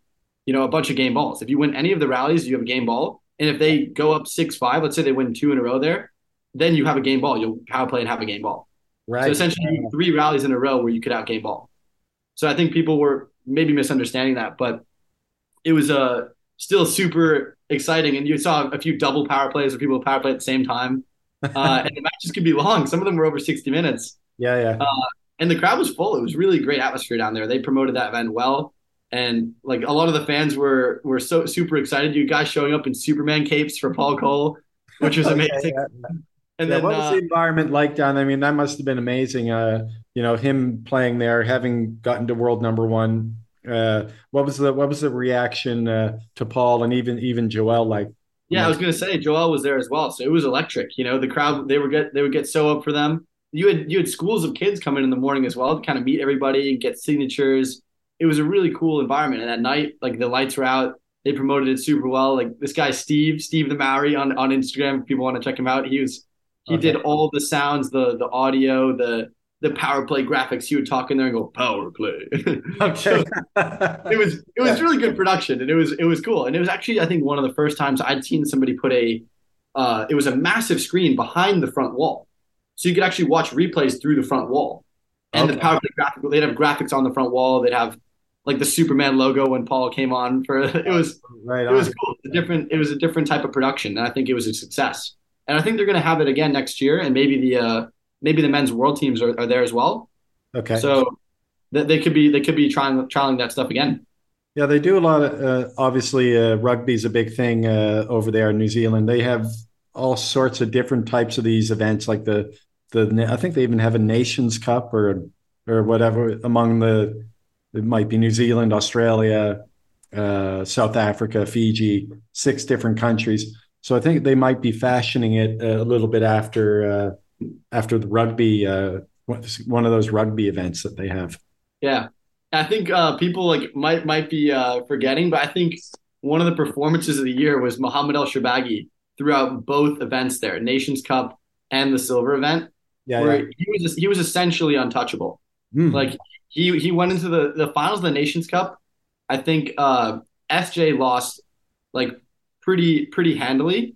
you know a bunch of game balls. If you win any of the rallies, you have a game ball. And if they go up six five, let's say they win two in a row there, then you have a game ball. You'll power play and have a game ball. Right. So essentially, three rallies in a row where you could outgame ball. So I think people were maybe misunderstanding that, but it was uh, still super exciting. And you saw a few double power plays where people power play at the same time. Uh, and the matches could be long. Some of them were over 60 minutes. Yeah, yeah. Uh, and the crowd was full. It was really great atmosphere down there. They promoted that event well. And like a lot of the fans were were so super excited. You guys showing up in Superman capes for Paul Coll, which was amazing. okay, yeah. And yeah, then, what was uh, the environment like down? There? I mean, that must have been amazing. Uh, you know, him playing there, having gotten to world number one. Uh, what was the what was the reaction uh, to Paul and even even Joel like? Yeah, I was gonna say Joel was there as well, so it was electric. You know, the crowd they were get they would get so up for them. You had you had schools of kids coming in the morning as well to kind of meet everybody and get signatures. It was a really cool environment. And at night, like the lights were out, they promoted it super well. Like this guy Steve, Steve the Maori on on Instagram. If people want to check him out, he was he okay. did all the sounds, the the audio, the the power play graphics. He would talk in there and go power play. okay. it was it was really good production and it was it was cool. And it was actually I think one of the first times I'd seen somebody put a uh, it was a massive screen behind the front wall. So you could actually watch replays through the front wall. And okay. the power play graphic they'd have graphics on the front wall. They'd have like the Superman logo when Paul came on for it was right it was cool. a different it was a different type of production. And I think it was a success and I think they're going to have it again next year, and maybe the uh, maybe the men's world teams are, are there as well. Okay. So th- they could be they could be trying trialing that stuff again. Yeah, they do a lot of. Uh, obviously, uh, rugby is a big thing uh, over there in New Zealand. They have all sorts of different types of these events, like the the. I think they even have a Nations Cup or or whatever among the. It might be New Zealand, Australia, uh, South Africa, Fiji, six different countries so I think they might be fashioning it a little bit after uh, after the rugby, uh, one of those rugby events that they have. Yeah, I think uh, people like might might be uh, forgetting, but I think one of the performances of the year was Mohamed El Shorbagy throughout both events there, Nations Cup and the silver event. Yeah, where yeah. he was he was essentially untouchable. Mm. Like he he went into the the finals of the Nations Cup. I think uh, SJ lost like pretty pretty handily.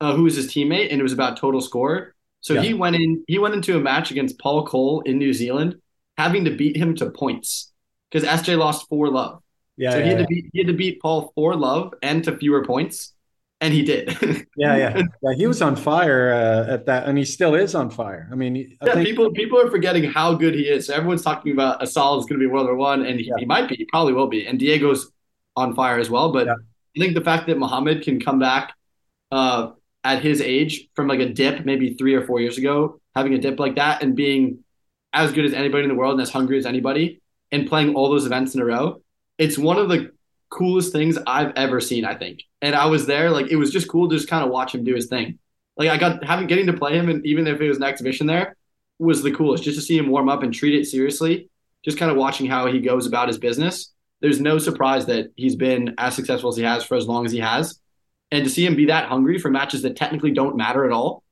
uh, who was his teammate, and it was about total score. So Yeah. he went in. He went into a match against Paul Coll in New Zealand, having to beat him to points because SJ lost four love. Yeah, so yeah, he had yeah. to beat he had to beat Paul four love and to fewer points, and he did. Yeah, yeah, yeah. He was on fire uh, at that, and he still is on fire. I mean, I Yeah, think people people are forgetting how good he is. So everyone's talking about Asal is going to be world number one, and he, he might be, he probably will be. And Diego's on fire as well. But. I think the fact that Muhammad can come back uh, at his age from like a dip, maybe three or four years ago, having a dip like that, and being as good as anybody in the world and as hungry as anybody, and playing all those events in a row, it's one of the coolest things I've ever seen. I think, and I was there, like it was just cool to just kind of watch him do his thing. Like I got having getting to play him, and even if it was an exhibition there, was the coolest. Just to see him warm up and treat it seriously, just kind of watching how he goes about his business. There's no surprise that he's been as successful as he has for as long as he has, and to see him be that hungry for matches that technically don't matter at all.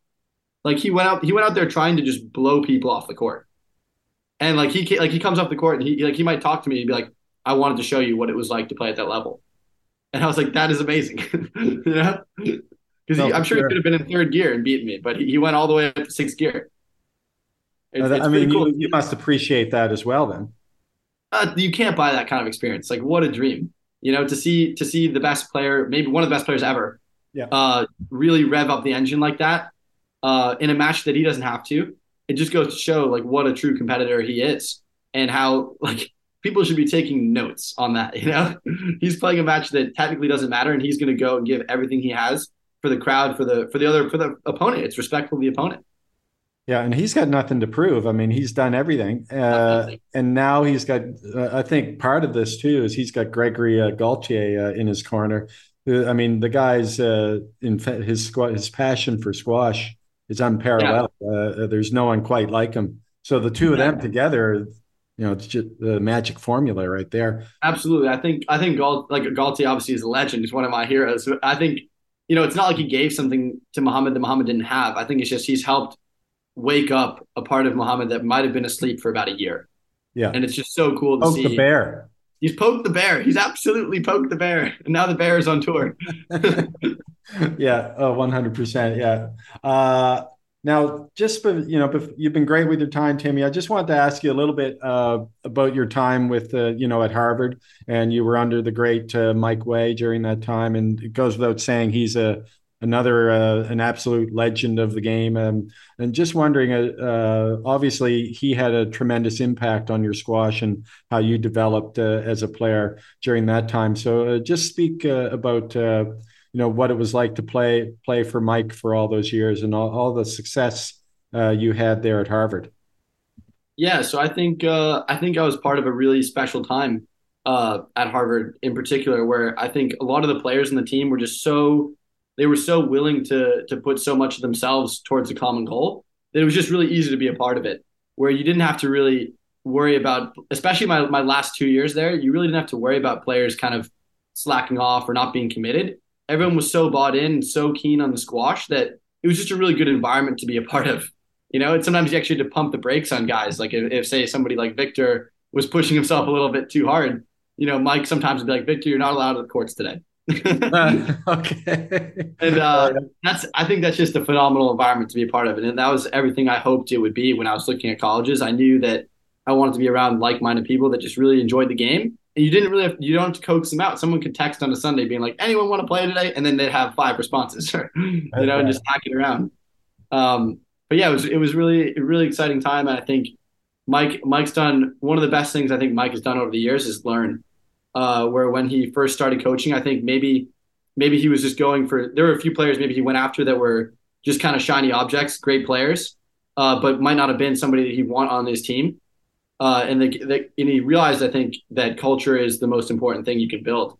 Like he went out, he went out there trying to just blow people off the court, and like he like he comes off the court and he like he might talk to me and be like, "I wanted to show you what it was like to play at that level," and I was like, "That is amazing," you know, because No, I'm for sure he could have been in third gear and beaten me, but he, he went all the way up to sixth gear. It's, uh, it's I mean, cool. you, you must appreciate that as well. Then, uh, you can't buy that kind of experience. Like what a dream, you know, to see to see the best player, maybe one of the best players ever, Yeah. uh, really rev up the engine like that uh, in a match that he doesn't have to. It just goes to show like what a true competitor he is and how like people should be taking notes on that. You know, he's playing a match that technically doesn't matter, and he's going to go and give everything he has for the crowd, for the for the other for the opponent. It's respectful of the opponent. Yeah, and he's got nothing to prove. I mean, he's done everything, uh, and now he's got. Uh, I think part of this too is he's got Gregory uh, Gaultier uh, in his corner. Uh, I mean, the guy's uh, in fa- his his passion for squash is unparalleled. Uh, there's no one quite like him. So the two of them Yeah. together, you know, it's just the magic formula right there. Absolutely. I think I think Gal, like Gaultier obviously is a legend. He's one of my heroes. I think you know it's not like he gave something to Muhammad that Muhammad didn't have. I think it's just he's helped wake up a part of Muhammad that might have been asleep for about a year. Yeah. And it's just so cool to Poke see. the bear. He's poked the bear. He's absolutely poked the bear. And now the bear is on tour. yeah, oh, 100%. Yeah. Uh, now, just for, you know, you've been great with your time, Timmy. I just wanted to ask you a little bit uh, about your time with, uh, you know, at Harvard, and you were under the great uh, Mike Way during that time. And it goes without saying, he's a another uh, an absolute legend of the game. Um, and just wondering, uh, uh, obviously, he had a tremendous impact on your squash and how you developed uh, as a player during that time. So, uh, just speak about. You know what it was like to play play for Mike for all those years and all, all the success you had there at Harvard. Yeah, so I think I think I was part of a really special time uh, at Harvard in particular, where I think a lot of the players in the team were just so they were so willing to to put so much of themselves towards a common goal that it was just really easy to be a part of it. Where you didn't have to really worry about, especially my my last two years there, you really didn't have to worry about players kind of slacking off or not being committed. Everyone was so bought in and so keen on the squash that it was just a really good environment to be a part of. You know, and sometimes you actually had to pump the brakes on guys. Like if, if say somebody like Viktor was pushing himself a little bit too hard, you know, Mike sometimes would be like, Viktor, you're not allowed to the courts today. okay. and uh, that's I think that's just a phenomenal environment to be a part of. And that was everything I hoped it would be when I was looking at colleges. I knew that I wanted to be around like-minded people that just really enjoyed the game. And you didn't really have, you don't have to coax them out. Someone could text on a Sunday being like, anyone want to play today? And then they'd have five responses, you know, and just hack it around. Um, but yeah, it was it was really a really exciting time, and I think Mike Mike's done one of the best things I think Mike has done over the years is learn. Uh, where when he first started coaching, I think maybe maybe he was just going for there were a few players maybe he went after that were just kind of shiny objects, great players, uh, but might not have been somebody that he'd want on his team. Uh, and, the, the, and he realized, I think, that culture is the most important thing you can build,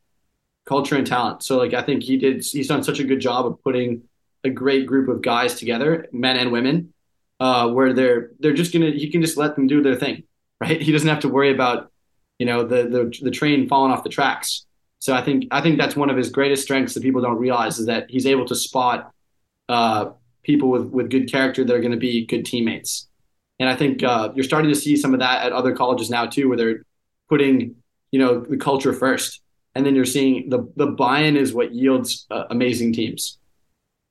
culture and talent. So, like, I think he did. He's done such a good job of putting a great group of guys together, men and women, uh, where they're they're just gonna. he can just let them do their thing, right? He doesn't have to worry about, you know, the the the train falling off the tracks. So I think I think that's one of his greatest strengths that people don't realize is that he's able to spot uh, people with with good character that are going to be good teammates. And I think uh, you're starting to see some of that at other colleges now too, where they're putting you know the culture first, and then you're seeing the the buy-in is what yields uh, amazing teams.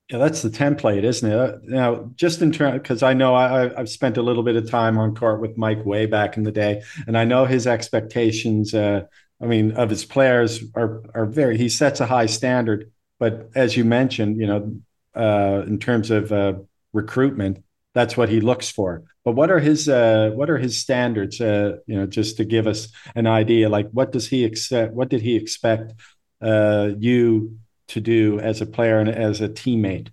Yeah, that's the template, isn't it? Now, just in terms, because I know I, have spent a little bit of time on court with Mike way back in the day, and I know his expectations. Uh, I mean, of his players are are very. He sets a high standard, but as you mentioned, you know, uh, in terms of uh, recruitment, that's what he looks for. But what are his uh, what are his standards? Uh, you know, just to give us an idea, like what does he accept? What did he expect uh, you to do as a player and as a teammate?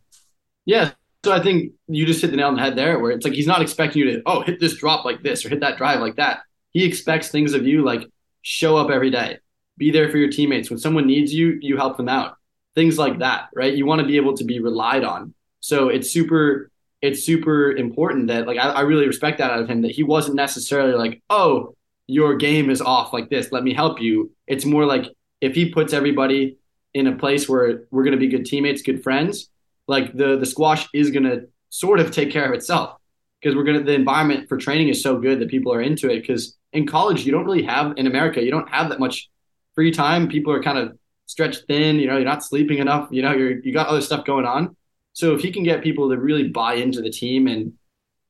Yeah. So I think you just hit the nail on the head there, where it's like he's not expecting you to, oh, hit this drop like this or hit that drive like that. He expects things of you like show up every day, be there for your teammates. When someone needs you, you help them out. Things like that, right? You want to be able to be relied on. So it's super, it's super important that like I, I really respect that out of him that he wasn't necessarily like, oh, your game is off like this. Let me help you. It's more like if he puts everybody in a place where we're going to be good teammates, good friends, like the the squash is going to sort of take care of itself because we're going to the environment for training is so good that people are into it because in college you don't really have in America you don't have that much free time. People are kind of stretched thin you know you're not sleeping enough you know you're you got other stuff going on. So if he can get people to really buy into the team and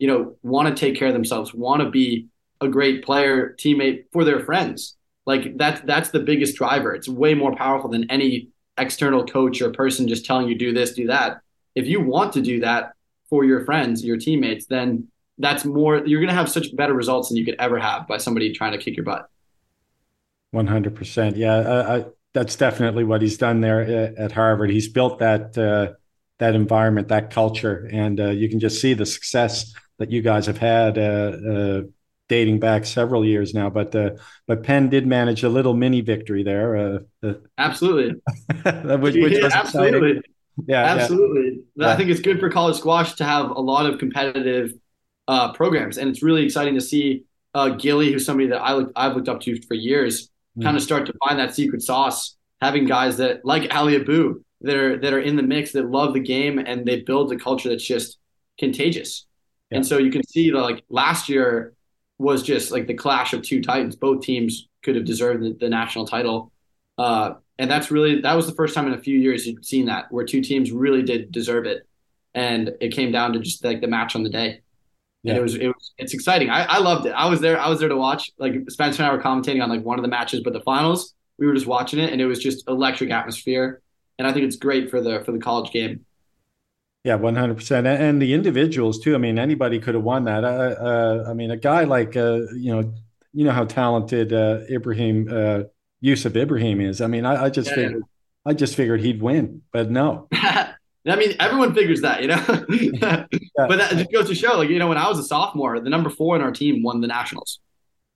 you know want to take care of themselves want to be a great player teammate for their friends like that's that's the biggest driver. It's way more powerful than any external coach or person just telling you do this, do that. If you want to do that for your friends, your teammates, then that's more you're going to have such better results than you could ever have by somebody trying to kick your butt. 100%. Yeah, I, I, that's definitely what he's done there at Harvard. He's built that uh, that environment, that culture, and uh, you can just see the success that you guys have had uh, uh dating back several years now. But uh, but Penn did manage a little mini victory there. Uh, uh absolutely, which, which yeah, absolutely, yeah, absolutely. Yeah. I think it's good for college squash to have a lot of competitive uh, programs, and it's really exciting to see uh, Gilly, who's somebody that I look, I've looked up to for years, mm. kind of start to find that secret sauce. Having guys that like Aly Abou that are that are in the mix that love the game and they build a culture that's just contagious. Yeah. And so you can see like last year was just like the clash of two titans. Both teams could have deserved the, the national title, uh, and that's really that was the first time in a few years you've seen that where two teams really did deserve it, and it came down to just like the match on the day. Yeah. And it was it was it's exciting. I, I loved it. I was there. I was there to watch. Like Spencer and I were commentating on like one of the matches, but the finals we were just watching it, and it was just electric atmosphere. And I think it's great for the for the college game. Yeah, one hundred percent, and the individuals too. I mean, anybody could have won that. Uh, uh, I mean, a guy like uh, you know, you know how talented uh, Ibrahim uh, Yusuf Ibrahim is. I mean, I, I just yeah, figured, yeah. I just figured he'd win, but no. I mean, everyone figures that, you know. But that just goes to show, like you know, when I was a sophomore, the number four in our team won the nationals.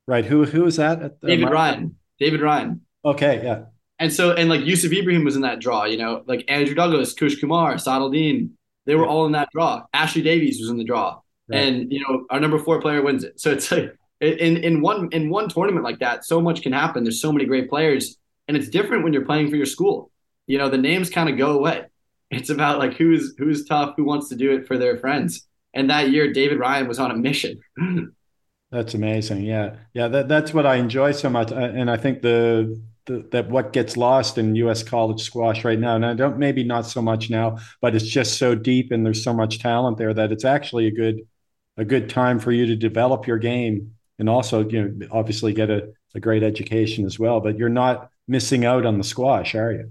Right. Who who was that? At, David Ryan. David Ryan. Okay. Yeah. And so, and like Yusuf Ibrahim was in that draw, you know, like Andrew Douglas, Kush Kumar, Sadaldin, they were all in that draw. Ashley Davies was in the draw, right. and you know our number four player wins it. So it's like in in one in one tournament like that, so much can happen. There's so many great players, and it's different when you're playing for your school. You know the names kind of go away. It's about like who's who's tough, who wants to do it for their friends. And that year, David Ryan was on a mission. that's amazing. Yeah, yeah. That, that's what I enjoy so much, uh, and I think the the, that what gets lost in U.S. college squash right now, and I don't maybe not so much now, but it's just so deep and there's so much talent there that it's actually a good a good time for you to develop your game and also you know obviously get a, a great education as well. But you're not missing out on the squash, are you?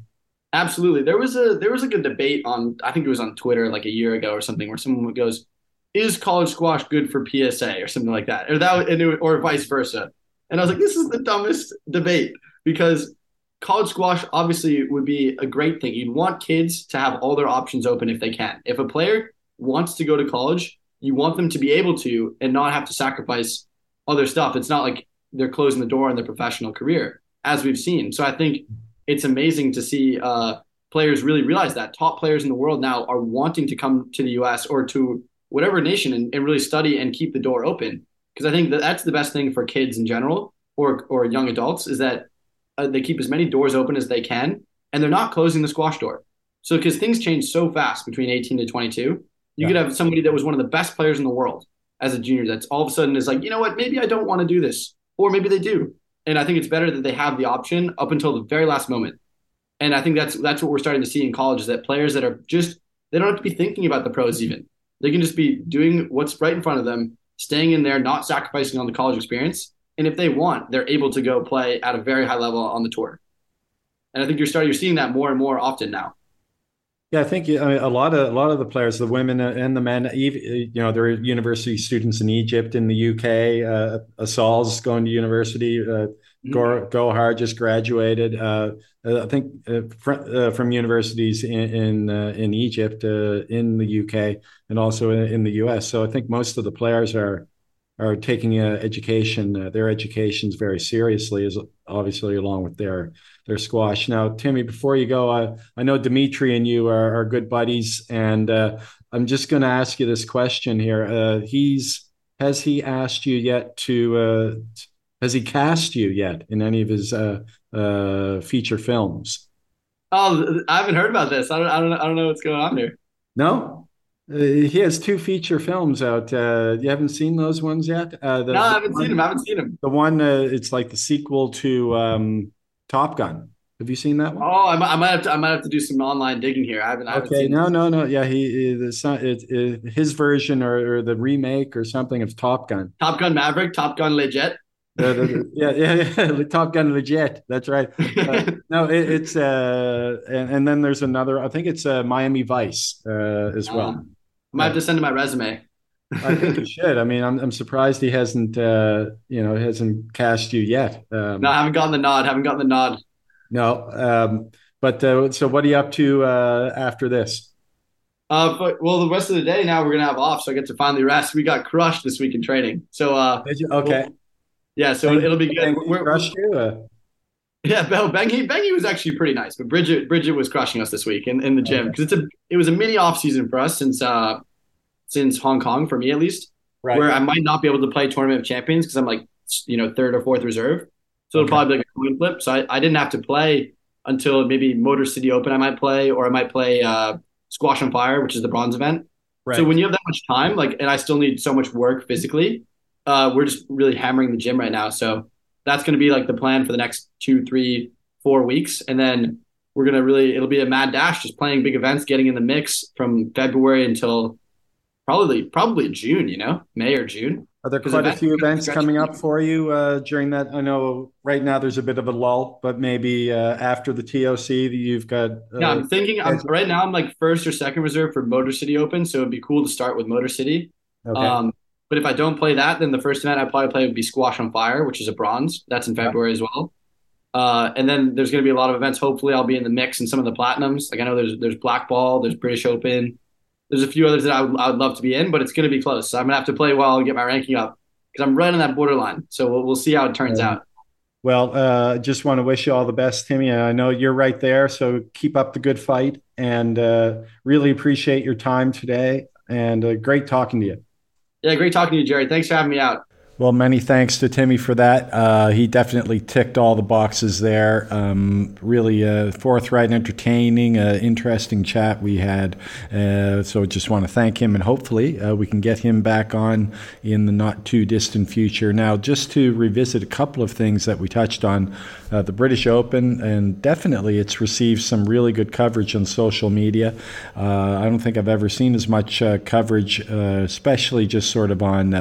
Absolutely. There was a there was like a debate on I think it was on Twitter like a year ago or something where someone goes, "Is college squash good for PSA?" or something like that, or that or vice versa. And I was like, "This is the dumbest debate." Because college squash obviously would be a great thing. You'd want kids to have all their options open if they can. If a player wants to go to college, you want them to be able to and not have to sacrifice other stuff. It's not like they're closing the door on their professional career, as we've seen. So I think it's amazing to see uh, players really realize that. Top players in the world now are wanting to come to the U.S. or to whatever nation and, and really study and keep the door open. Because I think that that's the best thing for kids in general or or young adults is that uh, they keep as many doors open as they can, and they're not closing the squash door. So because things change so fast between 18 to 22, you yeah. could have somebody that was one of the best players in the world as a junior that's all of a sudden is like, you know what, maybe I don't want to do this, or maybe they do. And I think it's better that they have the option up until the very last moment. And I think that's that's what we're starting to see in college is that players that are just they don't have to be thinking about the pros even. They can just be doing what's right in front of them, staying in there, not sacrificing on the college experience. And if they want, they're able to go play at a very high level on the tour. And I think you're starting, you're seeing that more and more often now. Yeah, I think I mean, a lot of a lot of the players, the women and the men, you know, there are university students in Egypt, in the UK. Uh, Asal's going to university. Uh, mm-hmm. Gohar just graduated. Uh, I think uh, fr- uh, from universities in in, uh, in Egypt, uh, in the UK, and also in, in, the US. So I think most of the players are are taking education, their educations very seriously, is obviously along with their their squash. Now, Timmy, before you go, uh, I know Dimitri and you are, are good buddies, and uh, I'm just going to ask you this question here. Uh, he's has he asked you yet to uh, has he cast you yet in any of his uh, uh, feature films? Oh, I haven't heard about this. I don't, I don't, I don't know what's going on here. No. He has two feature films out. you haven't seen those ones yet? The, no, I haven't one, seen them. I haven't seen them. The one, it's like the sequel to um, Top Gun. Have you seen that one? Oh, I might, I might have to. I might have to do some online digging here. I haven't. I haven't okay, no, this. no, no. Yeah, he it's not it, it, his version or, or, the remake or something of Top Gun. Top Gun Maverick, Top Gun Legit. Uh, yeah, yeah, yeah. Top Gun Legit. That's right. Uh, no, it, it's uh, and, and then there's another. I think it's uh, Miami Vice uh, as well. Um, I might have to send him my resume. I think he should. I mean, I'm I'm surprised he hasn't uh, you know hasn't cast you yet. Um, no, I haven't gotten the nod. Haven't gotten the nod. No. Um, but uh, so what are you up to uh, after this? Uh, but well, the rest of the day now we're gonna have off, so I get to finally rest. We got crushed this week in training, so uh, okay, we'll, yeah, so it'll be good. We're, crushed you. Yeah, Bell Beng Hee Bengi was actually pretty nice, but Bridget Bridget was crushing us this week in, in the gym because okay. it's a it was a mini off season for us since uh since Hong Kong for me at least, right. where I might not be able to play Tournament of Champions because I'm like you know third or fourth reserve. So it'll probably be like a coin flip. So I, I didn't have to play until maybe Motor City Open. I might play, or I might play uh, Squash on Fire, which is the bronze event. Right. So when you have that much time, like, and I still need so much work physically, uh, we're just really hammering the gym right now. So that's going to be like the plan for the next two, three, four weeks, and then we're gonna really it'll be a mad dash, just playing big events, getting in the mix from February until probably probably June. You know, May or June. Are there quite a few events coming up for you uh, during that? I know right now there's a bit of a lull, but maybe uh, after the TOC that you've got. Uh, yeah, I'm thinking. I'm, right now, I'm like first or second reserve for Motor City Open, so it'd be cool to start with Motor City. Okay. Um, but if I don't play that, then the first event I probably play would be Squash on Fire, which is a bronze. That's in February yeah. as well. Uh, and then there's going to be a lot of events. Hopefully, I'll be in the mix in some of the platinums. Like I know there's there's Black Ball, there's British Open, there's a few others that I would, I would love to be in, but it's going to be close. So I'm going to have to play well and get my ranking up because I'm right on that borderline. So we'll, we'll see how it turns out. Well, uh, just want to wish you all the best, Timmy. I know you're right there, so keep up the good fight, and uh, really appreciate your time today. And uh, great talking to you. Yeah, great talking to you, Jerry. Thanks for having me out. Well, many thanks to Timmy for that. Uh, he definitely ticked all the boxes there. Um, really uh, forthright, entertaining, uh, interesting chat we had. Uh, so just want to thank him, and hopefully uh, we can get him back on in the not too distant future. Now, just to revisit a couple of things that we touched on the British Open, and definitely it's received some really good coverage on social media. I don't think I've ever seen as much coverage, especially just sort of on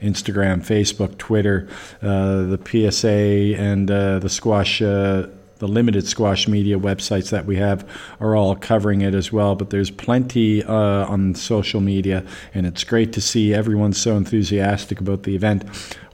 Instagram, Facebook. Facebook, Twitter, uh, the PSA, and uh, the squash. Uh, the limited squash media websites that we have are all covering it as well, but there's plenty uh, on social media, and it's great to see everyone so enthusiastic about the event.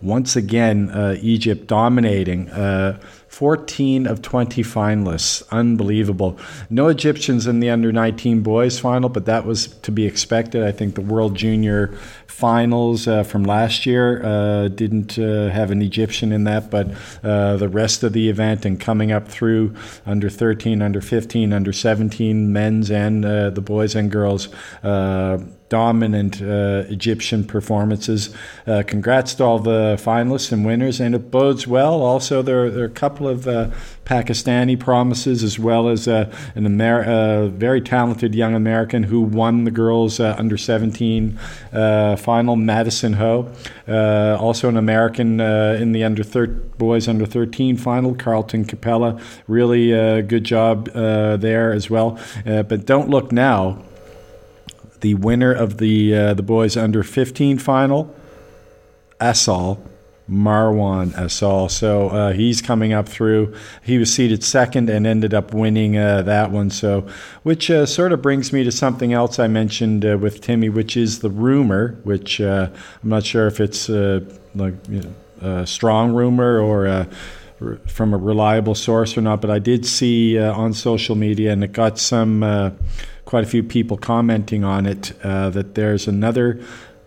Once again, uh, Egypt dominating. Uh, 14 of 20 finalists. Unbelievable. No Egyptians in the under 19 boys final, but that was to be expected. I think the World Junior finals uh, from last year uh, didn't uh, have an Egyptian in that, but uh, the rest of the event and coming up through under 13, under 15, under 17, men's and uh, the boys and girls uh, dominant uh, Egyptian performances. Uh, congrats to all the finalists and winners, and it bodes well. Also, there, there are a couple of uh, Pakistani promises, as well as uh, an Amer- very talented young American who won the girls' uh, under 17 uh, final, Madison Ho. also, an American in the under thir- boys under 13 final, Carlton Capella. Really good job there as well. but don't look now the winner of the uh, the boys under 15 final, Asal. Marwan Asal. So uh, he's coming up through. He was seeded second and ended up winning uh, that one. So, which uh, sort of brings me to something else I mentioned uh, with Timmy, which is the rumor, which uh, I'm not sure if it's like you know, a strong rumor or from a reliable source or not, but I did see on social media, and it got some quite a few people commenting on it that there's another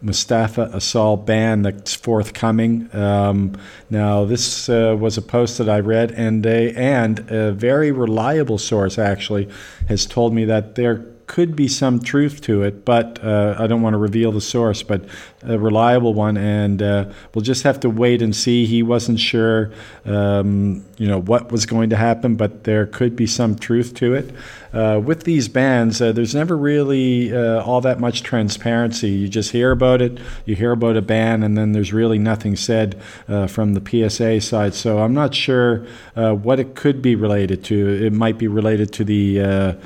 Mostafa Asal ban that's forthcoming. Um, now, this uh, was a post that I read, and a, and a very reliable source actually has told me that there could be some truth to it, but uh, I don't want to reveal the source, but a reliable one, and uh, we'll just have to wait and see. He wasn't sure, um, you know, what was going to happen, but there could be some truth to it. Uh, with these bans, uh, there's never really uh, all that much transparency. You just hear about it, you hear about a ban, and then there's really nothing said uh, from the PSA side. So I'm not sure what it could be related to. It might be related to the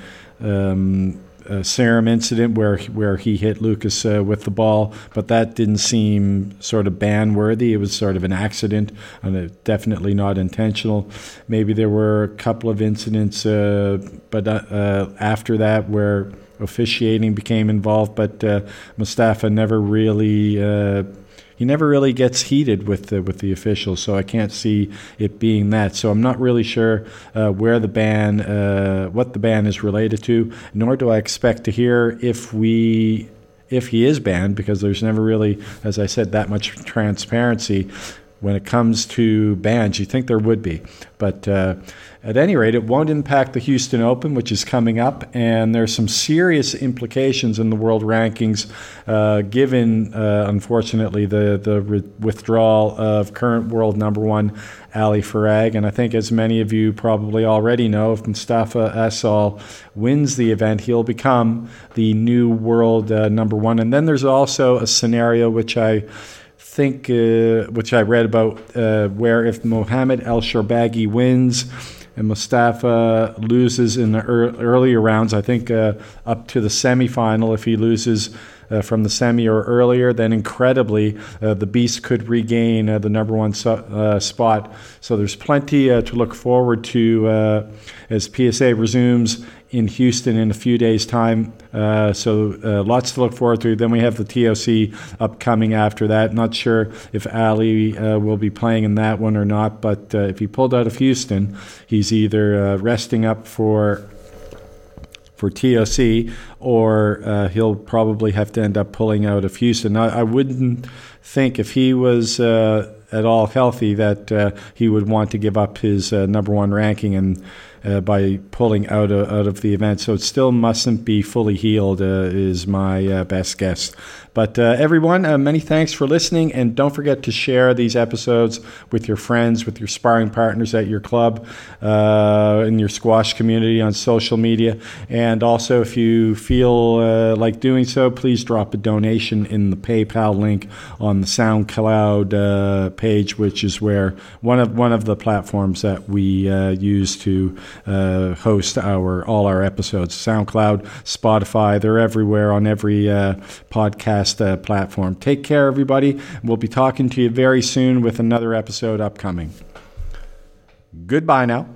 um, uh, Serme incident where where he hit Lucas uh, with the ball, but that didn't seem sort of ban worthy. It was sort of an accident, and definitely not intentional. Maybe there were a couple of incidents, uh, but uh, uh, after that where officiating became involved, but uh, Mostafa never really he never really gets heated with the, with the officials, so I can't see it being that. So I'm not really sure uh, where the ban, uh, what the ban is related to, nor do I expect to hear if we if he is banned, because there's never really, as I said, that much transparency when it comes to bans. You think there would be, but uh, at any rate, it won't impact the Houston Open, which is coming up, and there's some serious implications in the world rankings, uh, given uh, unfortunately the the re- withdrawal of current world number one Ali Farag. And I think, as many of you probably already know, if Mostafa Asal wins the event, he'll become the new world uh, number one. And then there's also a scenario which I think, uh, which I read about, uh, where if Mohammed El Shorbagy wins and Mostafa loses in the er- earlier rounds. I think uh, up to the semifinal, if he loses uh, from the semi or earlier, then incredibly uh, the Beast could regain uh, the number one uh, spot. So there's plenty uh, to look forward to as PSA resumes in Houston in a few days' time. Uh, so uh, lots to look forward to. Then we have the TOC upcoming after that. Not sure if Ali uh, will be playing in that one or not, but uh, if he pulled out of Houston, he's either uh, resting up for for TOC or uh, he'll probably have to end up pulling out of Houston. I, I wouldn't think if he was at all healthy that he would want to give up his number one ranking and uh, by pulling out of, out of the event. So it still mustn't be fully healed, uh, is my uh, best guess. But uh, everyone, uh, many thanks for listening, and don't forget to share these episodes with your friends, with your sparring partners at your club, uh, in your squash community on social media. And also, if you feel uh, like doing so, please drop a donation in the PayPal link on the SoundCloud uh, page, which is where one of one of the platforms that we uh, use to host our all our episodes. SoundCloud, Spotify, they're everywhere on every podcast podcast uh, platform. Take care, everybody. We'll be talking to you very soon with another episode upcoming. Goodbye now.